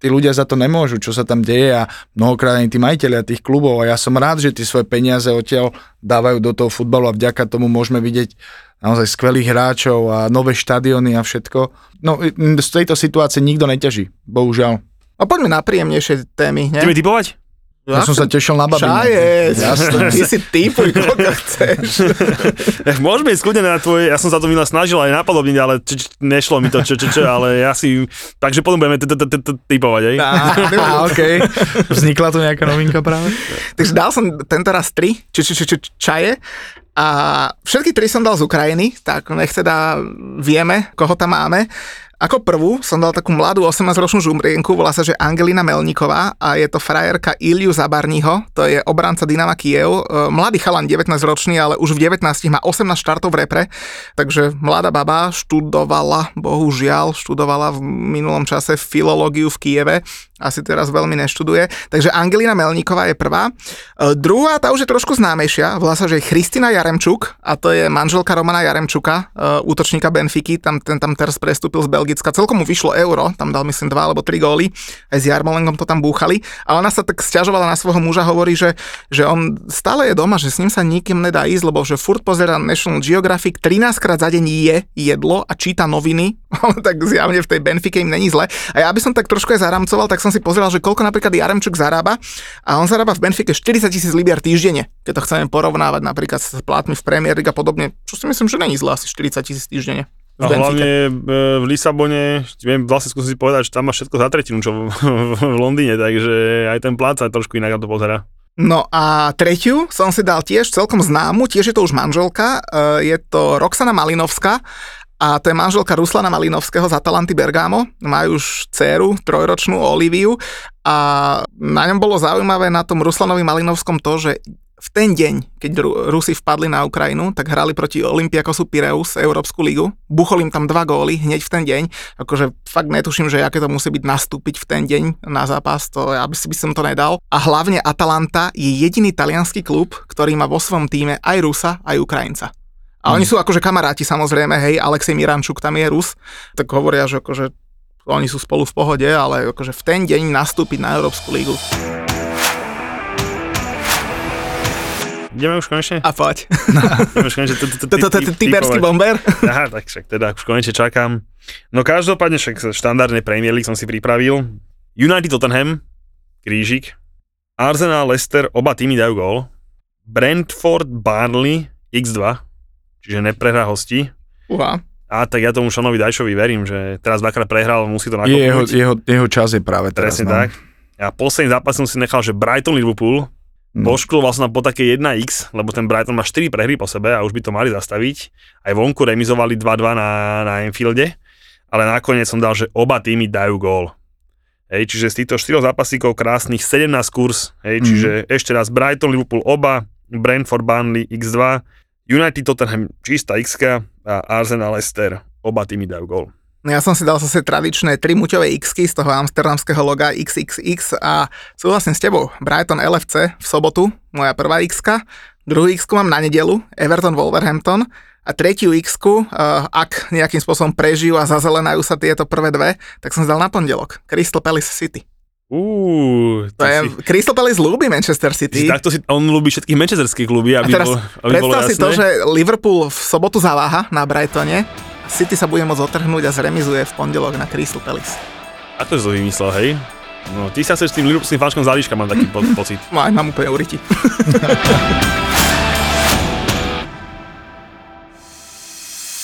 tí ľudia za to nemôžu, čo sa tam deje a mnohokrát ani tí majiteľia tých klubov a ja som rád, že tie svoje peniaze odtiaľ dávajú do toho futbalu a vďaka tomu môžeme vidieť naozaj skvelých hráčov a nové štadióny a všetko. No z tejto situácie nikto neťaží, bohužiaľ. A poďme na príjemnejšie témy, ne? ideme typovať? Ja som sa tešil na babinu. Čaje, Jasné. ty si typuj, koľko chceš. Môžeme ísť kľudne na tvoje, ja som sa to minule snažil aj napodobniť, ale č, č, nešlo mi to, čo, čo, čo, ale ja si, takže potom budeme typovať, hej? Á, OK. Vznikla tu nejaká novinka práve? Takže dal som tento raz tri čaje a všetky tri som dal z Ukrajiny, tak nech teda vieme, koho tam máme. Ako prvú som dal takú mladú 18-ročnú žumrienku, volá sa, že Angelina Melníková a je to frajerka Iliu Zabarniho, to je obranca Dynama Kiev. E, Mladý chalan, 19-ročný, ale už v 19 má 18 štartov v repre, takže mladá baba študovala, bohužiaľ, študovala v minulom čase filológiu v Kieve, asi teraz veľmi neštuduje. Takže Angelina Melníková je prvá. E, druhá, tá už je trošku známejšia, volá sa, že je Christina Jaremčuk a to je manželka Romana Jaremčuka, e, útočníka Benfiky, tam, ten tam teraz prestúpil z Belgicka. Celkom mu vyšlo euro, tam dal myslím dva alebo tri góly, aj s Jarmolengom to tam búchali. A ona sa tak sťažovala na svojho muža, hovorí, že, že on stále je doma, že s ním sa nikým nedá ísť, lebo že furt pozera National Geographic, 13 krát za deň je jedlo a číta noviny, ale tak zjavne v tej Benfike im není zle. A ja by som tak trošku aj zaramcoval, tak som si pozeral, že koľko napríklad Jaremčuk zarába a on zarába v Benfike 40 tisíc libier týždenne, keď to chceme porovnávať napríklad s plátmi v Premier League a podobne, čo si myslím, že není zle, asi 40 tisíc týždenne. v A hlavne e, v Lisabone, viem vlastne skúsiť si povedať, že tam má všetko za tretinu, čo v, v Londýne, takže aj ten plát sa trošku inak na to pozera. No a tretiu som si dal tiež celkom známu, tiež je to už manželka, e, je to Roxana Malinovská a to je manželka Ruslana Malinovského z Atalanty Bergamo. Majú už dceru, trojročnú Oliviu a na ňom bolo zaujímavé na tom Ruslanovi Malinovskom to, že v ten deň, keď Ru- Rusi vpadli na Ukrajinu, tak hrali proti Olympiakosu Pireus, Európsku ligu. Buchol im tam dva góly hneď v ten deň. Akože fakt netuším, že aké to musí byť nastúpiť v ten deň na zápas, to ja by si by som to nedal. A hlavne Atalanta je jediný talianský klub, ktorý má vo svojom týme aj Rusa, aj Ukrajinca. A oni sú akože kamaráti samozrejme, hej, Alexej Mirančuk tam je Rus, tak hovoria, že akože oni sú spolu v pohode, ale akože v ten deň nastúpiť na Európsku ligu. Ideme už konečne? A poď. Ideme už konečne typerský bomber. Aha, tak však teda už konečne čakám. No každopádne však štandardne Premier League som si pripravil. United Tottenham, krížik. Arsenal, Leicester, oba týmy dajú gól. Brentford, Barnley, x2, čiže neprehrá hosti. Uha. A tak ja tomu Šonovi Dajšovi verím, že teraz dvakrát prehral, musí to Je jeho, nakopnúť. jeho, jeho čas je práve teraz. Presne no. tak. A posledný zápas som si nechal, že Brighton Liverpool. No. Poškloval som tam po také 1x, lebo ten Brighton má 4 prehry po sebe a už by to mali zastaviť. Aj vonku remizovali 2-2 na, na Anfielde, ale nakoniec som dal, že oba týmy dajú gól. Hej, čiže z týchto 4 zápasíkov krásnych 17 kurz, hej, Mhm. čiže ešte raz Brighton, Liverpool oba, Brentford, Burnley x2, United, Tottenham čistá x a Arsenal, Leicester, oba týmy dajú gól. No ja som si dal zase tradičné trimuťové x z toho amsterdamského loga XXX a súhlasím s tebou. Brighton LFC v sobotu, moja prvá x druhú x mám na nedelu, Everton Wolverhampton a tretiu x ak nejakým spôsobom prežijú a zazelenajú sa tieto prvé dve, tak som si dal na pondelok. Crystal Palace City. Uú, To je, Crystal Palace ľúbi Manchester City. Takto si, on ľúbi všetky manchesterské kluby, A aby, teraz bolo, aby bolo predstav jasné. si to, že Liverpool v sobotu zaváha na Brightone, City sa bude môcť otrhnúť a zremizuje v pondelok na Crystal Palace. Si to vymyslel, hej? No, ty sa chceš s tým Liverpoolským fančkom zálíška, mám taký po- pocit. No aj mám úplne uriti.